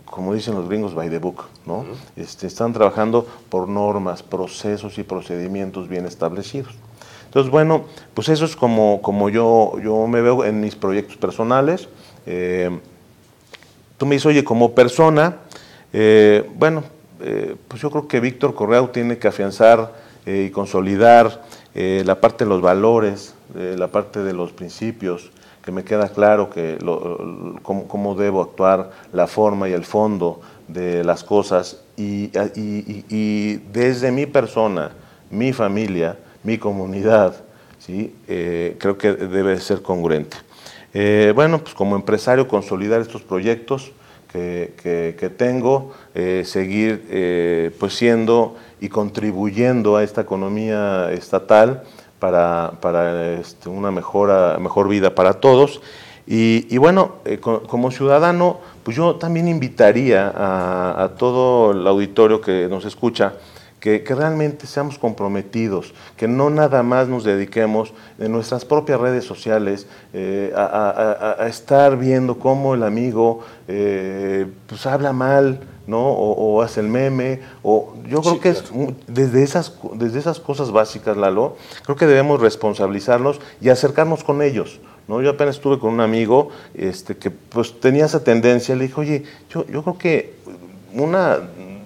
como dicen los gringos, by the book, ¿no? este, están trabajando por normas, procesos y procedimientos bien establecidos. Entonces, bueno, pues eso es como, como yo, yo me veo en mis proyectos personales. Eh, tú me dices, oye, como persona, eh, bueno, eh, pues yo creo que Víctor Correa tiene que afianzar eh, y consolidar la parte de los valores, la parte de los principios, que me queda claro que cómo, debo actuar, la forma y el fondo de las cosas y, desde mi persona, mi familia, mi comunidad, ¿sí? creo que debe ser congruente. bueno, pues como empresario consolidar estos proyectos, que, tengo, eh, seguir eh, pues siendo y contribuyendo a esta economía estatal para, para este, una mejora, mejor vida para todos. Y, bueno, eh, como ciudadano, pues yo también invitaría a, a todo el auditorio que nos escucha, que, realmente seamos comprometidos, que no nada más nos dediquemos en nuestras propias redes sociales eh, a, estar viendo cómo el amigo eh, pues habla mal, ¿no? O, hace el meme, o yo creo que es desde esas, desde esas cosas básicas, Lalo, creo que debemos responsabilizarnos y acercarnos con ellos. ¿no? Yo apenas estuve con un amigo este, que pues tenía esa tendencia, le dije, oye, yo, yo creo que una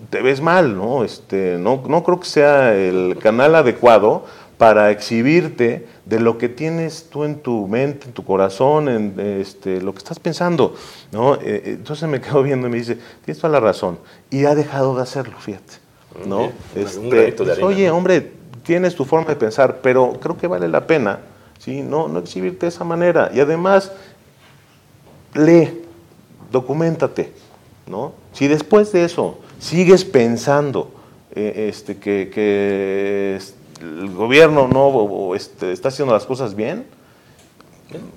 te ves mal, ¿no? Este, no, no creo que sea el canal adecuado para exhibirte de lo que tienes tú en tu mente, en tu corazón, en este, lo que estás pensando. ¿no? Eh, eh, entonces me quedo viendo y me dice, tienes toda la razón. Y ha dejado de hacerlo, fíjate. ¿no? Este, oye, hombre, tienes tu forma de pensar, pero creo que vale la pena ¿sí? no, no exhibirte de esa manera. Y además, lee, documentate. ¿no? Si después de eso sigues pensando eh, este, que, que el gobierno no este, está haciendo las cosas bien,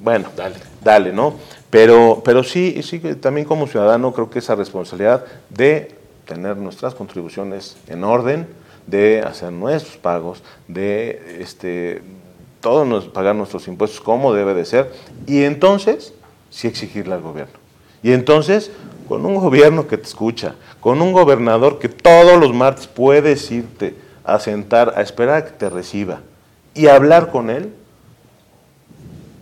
bueno, dale, dale ¿no? Pero, pero sí, sí, también como ciudadano creo que esa responsabilidad de tener nuestras contribuciones en orden, de hacer nuestros pagos, de este, todos pagar nuestros impuestos como debe de ser, y entonces sí exigirle al gobierno. Y entonces, con un gobierno que te escucha, con un gobernador que todos los martes puedes irte a sentar, a esperar a que te reciba y hablar con él,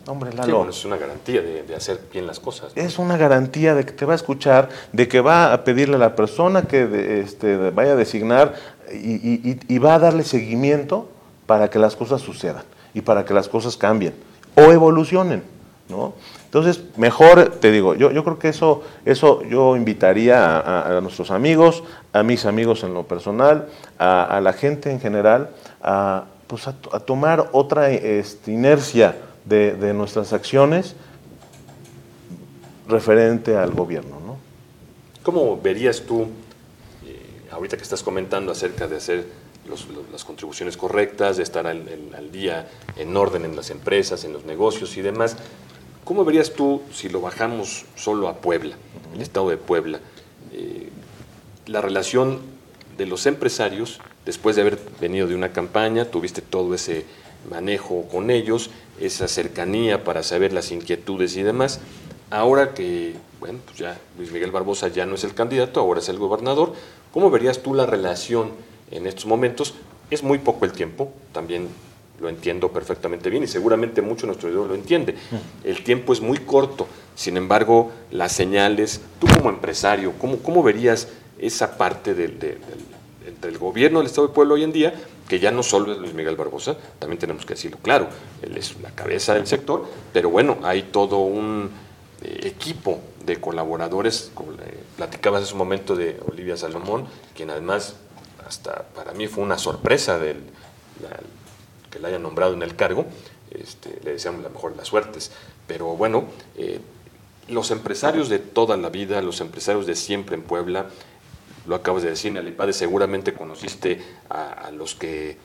hombre, Lalo. es una garantía de, hacer bien las cosas. Es una garantía de que te va a escuchar, de que va a pedirle a la persona que este, vaya a designar y, va a darle seguimiento para que las cosas sucedan y para que las cosas cambien o evolucionen, ¿no? Entonces, mejor, te digo, yo, yo creo que eso, eso yo invitaría a, nuestros amigos, a mis amigos en lo personal, a, la gente en general, a, pues a, tomar otra este, inercia de, nuestras acciones referente al gobierno. ¿no? ¿Cómo verías tú, eh, ahorita que estás comentando acerca de hacer las contribuciones correctas, de estar al, al, día en orden en las empresas, en los negocios y demás, ¿Cómo verías tú, si lo bajamos solo a Puebla, el estado de Puebla, eh, la relación de los empresarios, después de haber venido de una campaña, tuviste todo ese manejo con ellos, esa cercanía para saber las inquietudes y demás, ahora que, bueno, pues ya Luis Miguel Barbosa ya no es el candidato, ahora es el gobernador, ¿cómo verías tú la relación en estos momentos? Es muy poco el tiempo, también lo entiendo perfectamente bien y seguramente mucho nuestro video lo entiende. El tiempo es muy corto, sin embargo, las señales, tú como empresario, ¿cómo, cómo verías esa parte del, entre el gobierno del Estado de Pueblo hoy en día, que ya no solo es Luis Miguel Barbosa, también tenemos que decirlo claro, él es la cabeza del sector, pero bueno, hay todo un eh, equipo de colaboradores, como platicabas hace un momento de Olivia Salomón, quien además hasta para mí fue una sorpresa del que la hayan nombrado en el cargo, este, le deseamos la mejor de las suertes. Pero bueno, eh, los empresarios de toda la vida, los empresarios de siempre en Puebla, lo acabas de decir, Alipade, seguramente conociste a, los que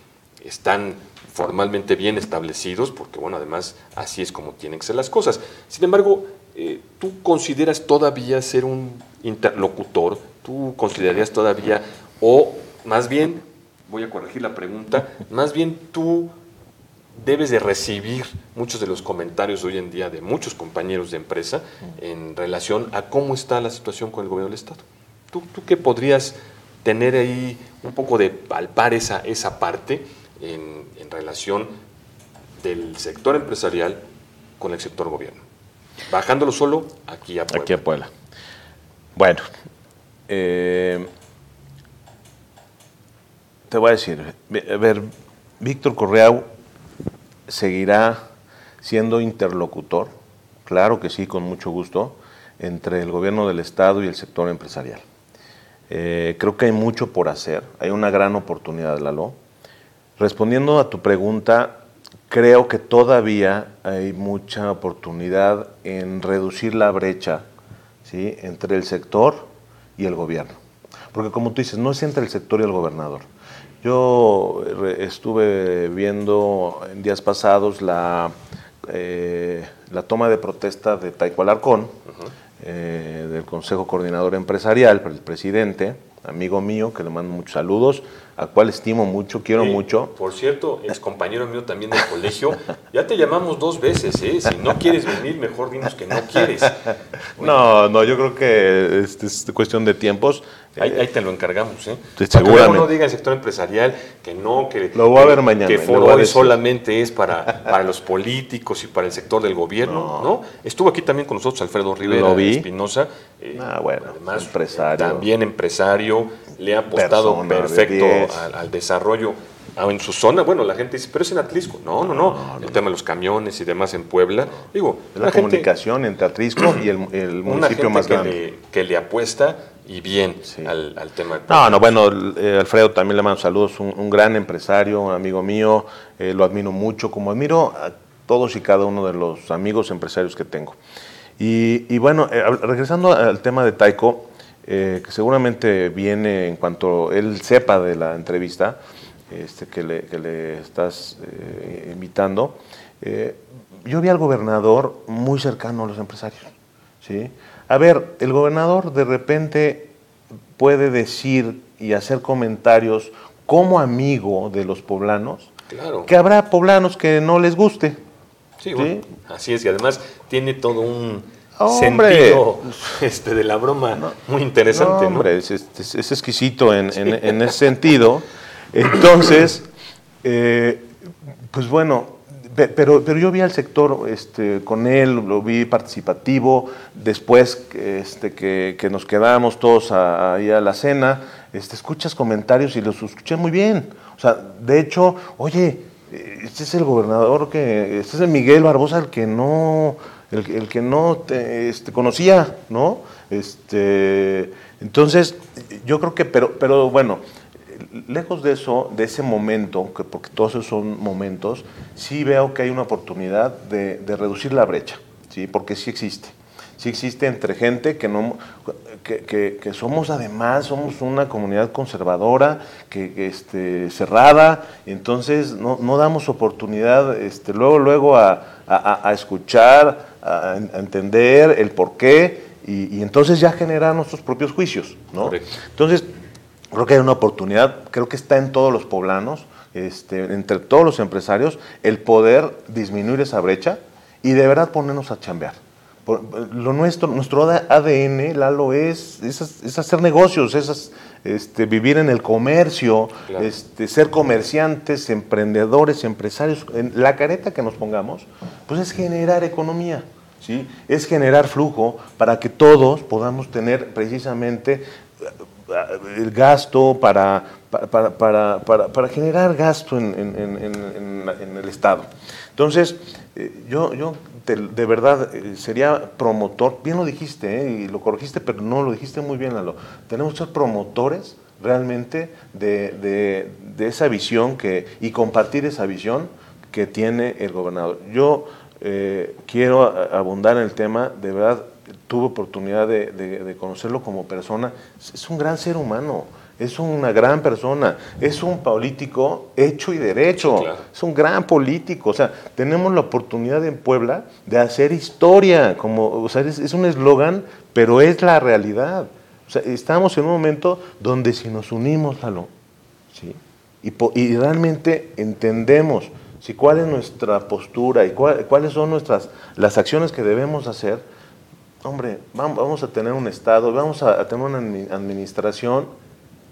están formalmente bien establecidos, porque bueno, además así es como tienen que ser las cosas. Sin embargo, eh, ¿tú consideras todavía ser un interlocutor? ¿Tú considerarías todavía, o más bien, voy a corregir la pregunta, más bien tú debes de recibir muchos de los comentarios hoy en día de muchos compañeros de empresa en relación a cómo está la situación con el gobierno del Estado. ¿Tú, tú qué podrías tener ahí un poco de palpar esa, esa parte en, relación del sector empresarial con el sector gobierno? Bajándolo solo aquí a Puebla. Aquí a Puebla. Bueno, eh, te voy a decir, a ver, Víctor Correa seguirá siendo interlocutor, claro que sí, con mucho gusto, entre el gobierno del Estado y el sector empresarial. Eh, creo que hay mucho por hacer, hay una gran oportunidad, Lalo. Respondiendo a tu pregunta, creo que todavía hay mucha oportunidad en reducir la brecha ¿sí? entre el sector y el gobierno. Porque como tú dices, no es entre el sector y el gobernador yo estuve viendo en días pasados la, eh, la toma de protesta de Taiko Alarcón, eh, del Consejo Coordinador Empresarial, el presidente, amigo mío, que le mando muchos saludos, a cual estimo mucho, quiero mucho. Por cierto, es compañero mío también del colegio. Ya te llamamos dos veces, ¿eh? Si no quieres venir, mejor dinos que no quieres. No, no, yo creo que es cuestión de tiempos. Ahí, te lo encargamos, ¿eh? Seguramente. no diga el sector empresarial que no, que, lo voy a ver mañana, que Foro solamente es para, para los políticos y para el sector del gobierno, ¿no? Estuvo aquí también con nosotros Alfredo Rivera Espinosa. Eh, ah, bueno, además, empresario. También empresario, le ha apostado perfecto al, desarrollo en su zona, bueno, la gente dice, pero es en Atlisco. No, no, no. el tema de los camiones y demás en Puebla. Digo, la comunicación entre Atlisco y el, el municipio más que grande. Le, que le apuesta y bien al, al, tema. No, no, bueno, eh, Alfredo también le mando saludos, un, un gran empresario, un amigo mío, eh, lo admiro mucho, como admiro a todos y cada uno de los amigos empresarios que tengo. Y, y bueno, eh, regresando al tema de Taiko, que seguramente viene en cuanto él sepa de la entrevista este, que, le, que le estás invitando, yo vi al gobernador muy cercano a los empresarios. ¿sí? A ver, el gobernador de repente puede decir y hacer comentarios como amigo de los poblanos, claro. que habrá poblanos que no les guste. Sí, bueno, así es, y además tiene todo un hombre. sentido este, de la broma no, muy interesante. No, hombre, ¿no? Es, es, es, exquisito en, sí. en, en, ese sentido. Entonces, eh, pues bueno, pero, pero yo vi al sector este, con él, lo vi participativo, después este, que, que nos quedamos todos ahí a la cena, este, escuchas comentarios y los escuché muy bien. O sea, de hecho, oye, este es el gobernador que, este es el Miguel Barbosa, el que no, el, el que no te, este, conocía, ¿no? Este, entonces, yo creo que, pero, pero bueno, lejos de eso, de ese momento, que porque todos esos son momentos, sí veo que hay una oportunidad de, de reducir la brecha, ¿sí? porque sí existe. Sí existe entre gente que, no, que, que, que somos además, somos una comunidad conservadora, que, este, cerrada, entonces no, no, damos oportunidad este, luego, luego a, a, a escuchar, a, a, entender el porqué y, y entonces ya generar nuestros propios juicios. ¿no? Correcto. Entonces, creo que hay una oportunidad, creo que está en todos los poblanos, este, entre todos los empresarios, el poder disminuir esa brecha y de verdad ponernos a chambear. Por, lo nuestro, nuestro ADN, Lalo, es, es, es hacer negocios, es este, vivir en el comercio, claro. este, ser comerciantes, emprendedores, empresarios. En la careta que nos pongamos, pues es generar economía. ¿sí? Es generar flujo para que todos podamos tener precisamente el gasto, para, para, para, para, generar gasto en, en, en, el Estado. Entonces, eh, yo, yo de, verdad eh, sería promotor, bien lo dijiste, eh, y lo corregiste, pero no lo dijiste muy bien, Lalo. Tenemos que ser promotores realmente de, de, de esa visión que, y compartir esa visión que tiene el gobernador. Yo eh, quiero abundar en el tema, de verdad, tuve oportunidad de, de, de, conocerlo como persona, es un gran ser humano, es una gran persona, es un político hecho y derecho, Sí, claro. es un gran político, o sea, tenemos la oportunidad en Puebla de hacer historia, como, o sea, es, es un eslogan, pero es la realidad. O sea, estamos en un momento donde si nos unimos, Lalo, ¿sí? y, y realmente entendemos si cuál es nuestra postura y cuál, cuáles son nuestras las acciones que debemos hacer, hombre, vamos a tener un Estado, vamos a tener una administración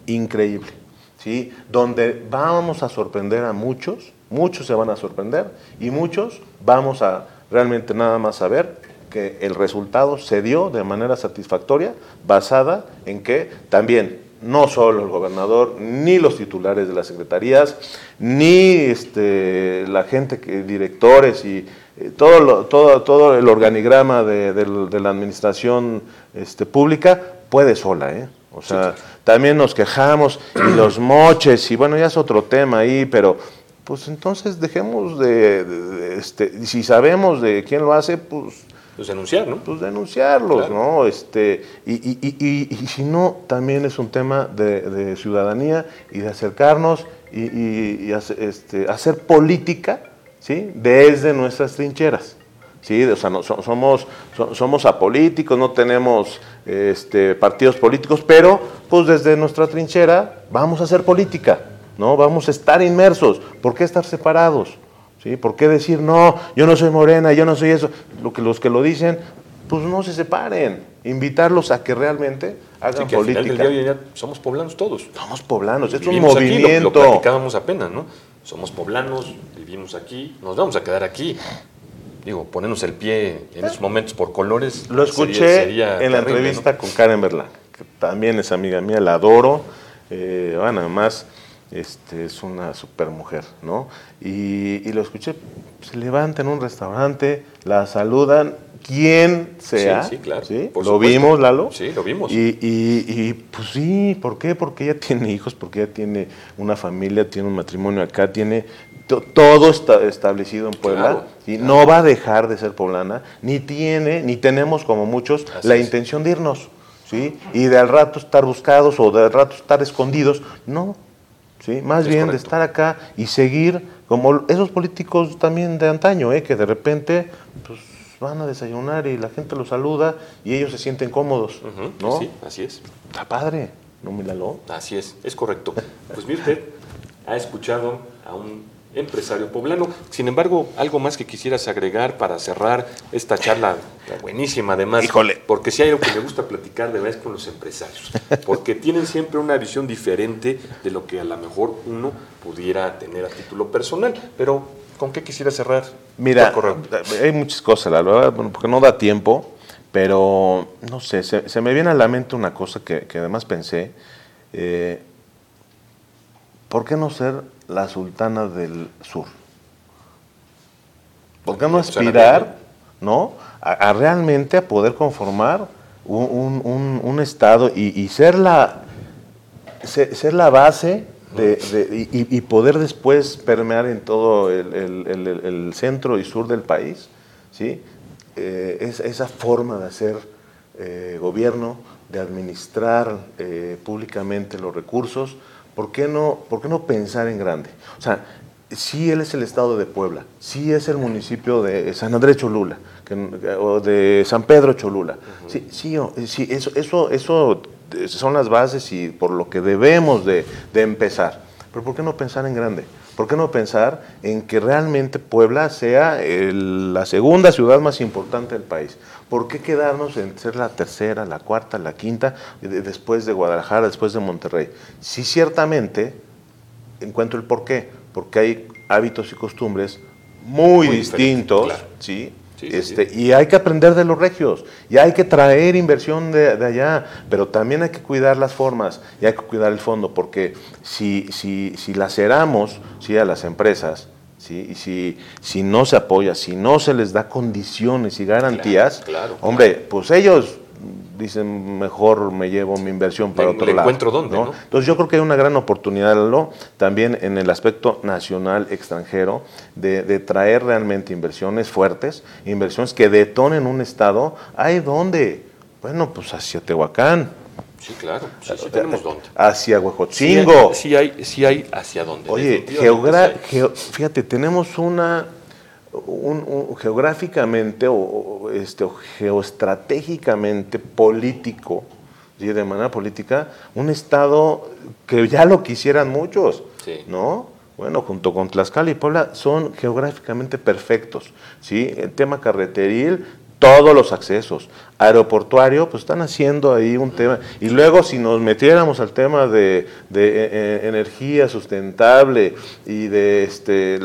increíble, ¿sí? donde vamos a sorprender a muchos, muchos se van a sorprender y muchos vamos a realmente nada más saber que el resultado se dio de manera satisfactoria, basada en que también no solo el gobernador, ni los titulares de las secretarías, ni este, la gente, que, directores y eh, todo, lo, todo, todo el organigrama de, de, de la administración este, pública puede sola. ¿eh? O sea, sí, también nos quejamos y los moches, y bueno, ya es otro tema ahí, pero pues entonces dejemos de, de este, si sabemos de quién lo hace, pues pues denunciar, ¿no? Pues denunciarlos, claro. ¿no? Este, y, y, y, y, si no, también es un tema de, de ciudadanía y de acercarnos y, hacer, este, hacer política, ¿sí? Desde nuestras trincheras. ¿sí? O sea, no, somos, somos apolíticos, no tenemos este, partidos políticos, pero pues desde nuestra trinchera vamos a hacer política, ¿no? Vamos a estar inmersos. ¿Por qué estar separados? ¿Sí? ¿Por qué decir, no, yo no soy morena, yo no soy eso? Lo que, los que lo dicen, pues no se separen. Invitarlos a que realmente hagan sí, que política. Al final del día, somos poblanos todos. Somos poblanos, es un movimiento. Aquí, lo, lo platicábamos apenas, ¿no? Somos poblanos, vivimos aquí, nos vamos a quedar aquí. Digo, ponernos el pie en esos momentos por colores. Lo escuché sería, sería en terrible, la entrevista ¿no? con Karen Berlán, que también es amiga mía, la adoro. Eh, bueno, además este, es una super mujer, ¿no? Y, lo escuché, se levanta en un restaurante, la saludan, quien sea. Sí, sí claro. ¿Lo vimos, Lalo? Sí, lo vimos. Y, y, pues sí, ¿por qué? Porque ella tiene hijos, porque ella tiene una familia, tiene un matrimonio acá, tiene todo está establecido en Puebla. y No va a dejar de ser poblana, ni tiene, ni tenemos como muchos la intención de irnos. ¿sí? Y de al rato estar buscados o de al rato estar escondidos. No, ¿sí? Más bien de estar acá y seguir como esos políticos también de antaño, ¿eh? que de repente pues, van a desayunar y la gente los saluda y ellos se sienten cómodos, ¿no? Sí, así es. Está padre, ¿no, Milalo? Así es, es correcto. Pues mire, ha escuchado a un empresario poblano. Sin embargo, algo más que quisieras agregar para cerrar esta charla buenísima, además. Híjole. Porque si hay algo que me gusta platicar de vez con los empresarios, porque tienen siempre una visión diferente de lo que a lo mejor uno pudiera tener a título personal. Pero, ¿con qué quisiera cerrar? Mira, hay muchas cosas, la verdad, porque no da tiempo, pero no sé, se, me viene a la mente una cosa que, además pensé. Eh, ¿Por qué no ser la sultana del sur? ¿Por qué no aspirar ¿no? A, realmente a poder conformar un, Estado y, ser, la, ser, la base de, y, poder después permear en todo el, centro y sur del país? ¿sí? Eh, es, esa forma de hacer eh, gobierno, de administrar eh, públicamente los recursos, ¿por qué no, por qué no pensar en grande? O sea, sí él es el estado de Puebla, sí es el municipio de San Andrés Cholula, o de San Pedro Cholula. Sí, sí, sí eso, eso, eso son las bases y por lo que debemos de, de empezar. Pero ¿por qué no pensar en grande? ¿Por qué no pensar en que realmente Puebla sea la segunda ciudad más importante del país? ¿Por qué quedarnos en ser la tercera, la cuarta, la quinta, después de Guadalajara, después de Monterrey? Sí, ciertamente encuentro el por qué. Porque hay hábitos y costumbres muy, distintos, ¿sí? este, Y hay que aprender de los regios, y hay que traer inversión de, allá, pero también hay que cuidar las formas y hay que cuidar el fondo, porque si, si, si laceramos ¿sí? a las empresas, ¿sí? y si, si no se apoya, si no se les da condiciones y garantías, hombre, pues ellos dicen mejor me llevo mi inversión para otro lado. encuentro dónde, ¿no? Entonces yo creo que hay una gran oportunidad también en el aspecto nacional extranjero de, traer realmente inversiones fuertes, inversiones que detonen un estado. ¿Hay dónde? Bueno, pues hacia Tehuacán. Sí, claro, sí, tenemos dónde. Hacia Huejotzingo. Sí hay, sí hay, hacia dónde. Oye, fíjate, tenemos una un, geográficamente o, este, geoestratégicamente político, de manera política, un Estado que ya lo quisieran muchos, ¿no? Bueno, junto con Tlaxcala y Puebla son geográficamente perfectos, ¿sí? El tema carreteril todos los accesos. Aeroportuario, pues están haciendo ahí un tema. Y luego si nos metiéramos al tema de, eh, eh, energía sustentable y de este,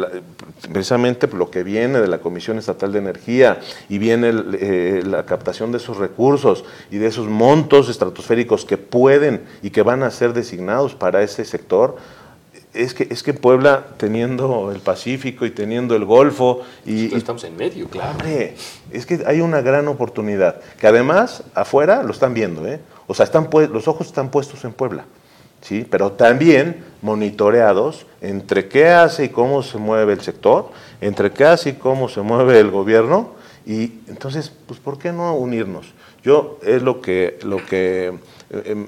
precisamente lo que viene de la Comisión Estatal de Energía y viene eh, la captación de esos recursos y de esos montos estratosféricos que pueden y que van a ser designados para ese sector, es que, es que Puebla, teniendo el Pacífico y teniendo el Golfo... Y, estamos en medio, claro. es que hay una gran oportunidad, que además afuera lo están viendo, ¿eh? O sea, están los ojos están puestos en Puebla, ¿sí? Pero también monitoreados entre qué hace y cómo se mueve el sector, entre qué hace y cómo se mueve el gobierno, y entonces, pues, ¿por qué no unirnos? Yo es lo que, lo que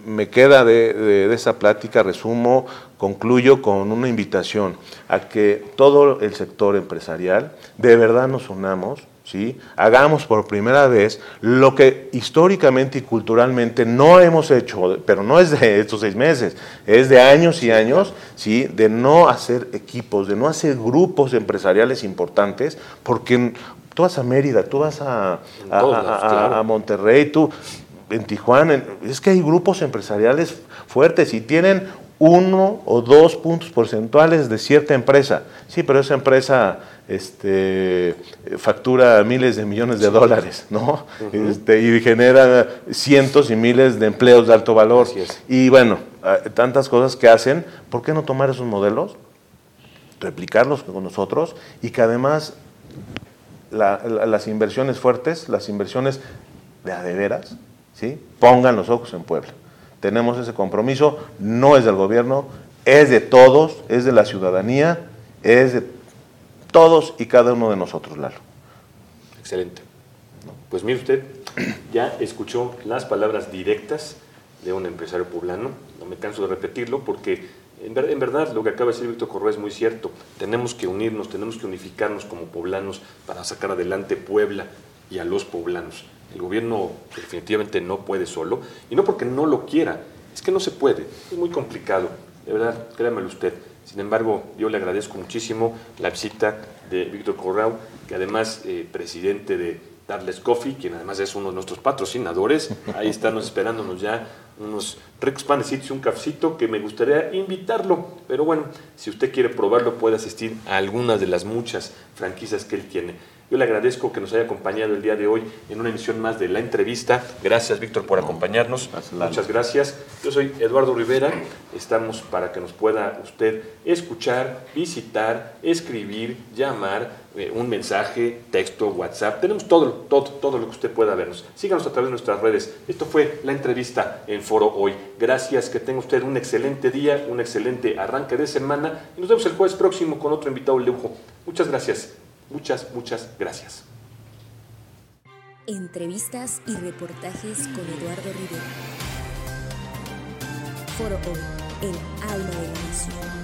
me queda de, esa plática, resumo, concluyo con una invitación a que todo el sector empresarial de verdad nos unamos, ¿sí? hagamos por primera vez lo que históricamente y culturalmente no hemos hecho, pero no es de estos seis meses, es de años y años, ¿sí? de no hacer equipos, de no hacer grupos empresariales importantes, porque tú vas a Mérida, tú vas a, a Monterrey, tú en Tijuana, es que hay grupos empresariales fuertes y tienen uno o dos puntos porcentuales de cierta empresa. Sí, pero esa empresa este, factura miles de millones de dólares, ¿no? Este, y genera cientos y miles de empleos de alto valor. Y bueno, ah, tantas cosas que hacen, ¿por qué no tomar esos modelos, replicarlos con nosotros y que además las inversiones fuertes, las inversiones de adeveras, ¿sí? pongan los ojos en Puebla? Tenemos ese compromiso, no es del gobierno, es de todos, es de la ciudadanía, es de todos y cada uno de nosotros, Lalo. Excelente. Pues mire usted, ya escuchó las palabras directas de un empresario poblano, no me canso de repetirlo porque en, verdad lo que acaba de decir Víctor Correa es muy cierto, tenemos que unirnos, tenemos que unificarnos como poblanos para sacar adelante Puebla y a los poblanos. El gobierno definitivamente no puede solo, y no porque no lo quiera, es que no se puede, es muy complicado, de verdad, créamelo usted. Sin embargo, yo le agradezco muchísimo la visita de Víctor Corrao, que además eh, presidente de Darles Coffee, quien además es uno de nuestros patrocinadores. Ahí están esperándonos ya unos ricos panecitos y un cafecito que me gustaría invitarlo. Pero bueno, si usted quiere probarlo, puede asistir a algunas de las muchas franquicias que él tiene. Yo le agradezco que nos haya acompañado el día de hoy en una emisión más de la entrevista. Gracias, Víctor, por acompañarnos. Muchas gracias. Yo soy Eduardo Rivera. Estamos para que nos pueda usted escuchar, visitar, escribir, llamar, eh, un mensaje, texto, WhatsApp. Tenemos todo, todo, todo lo que usted pueda vernos. Síganos a través de nuestras redes. Esto fue la entrevista en Foro Hoy. Gracias, que tenga usted un excelente día, un excelente arranque de semana y nos vemos el jueves próximo con otro invitado de lujo. Muchas gracias. Muchas, muchas gracias. Entrevistas y reportajes con Eduardo Rivera. Foro Hoy, el alma de la nación.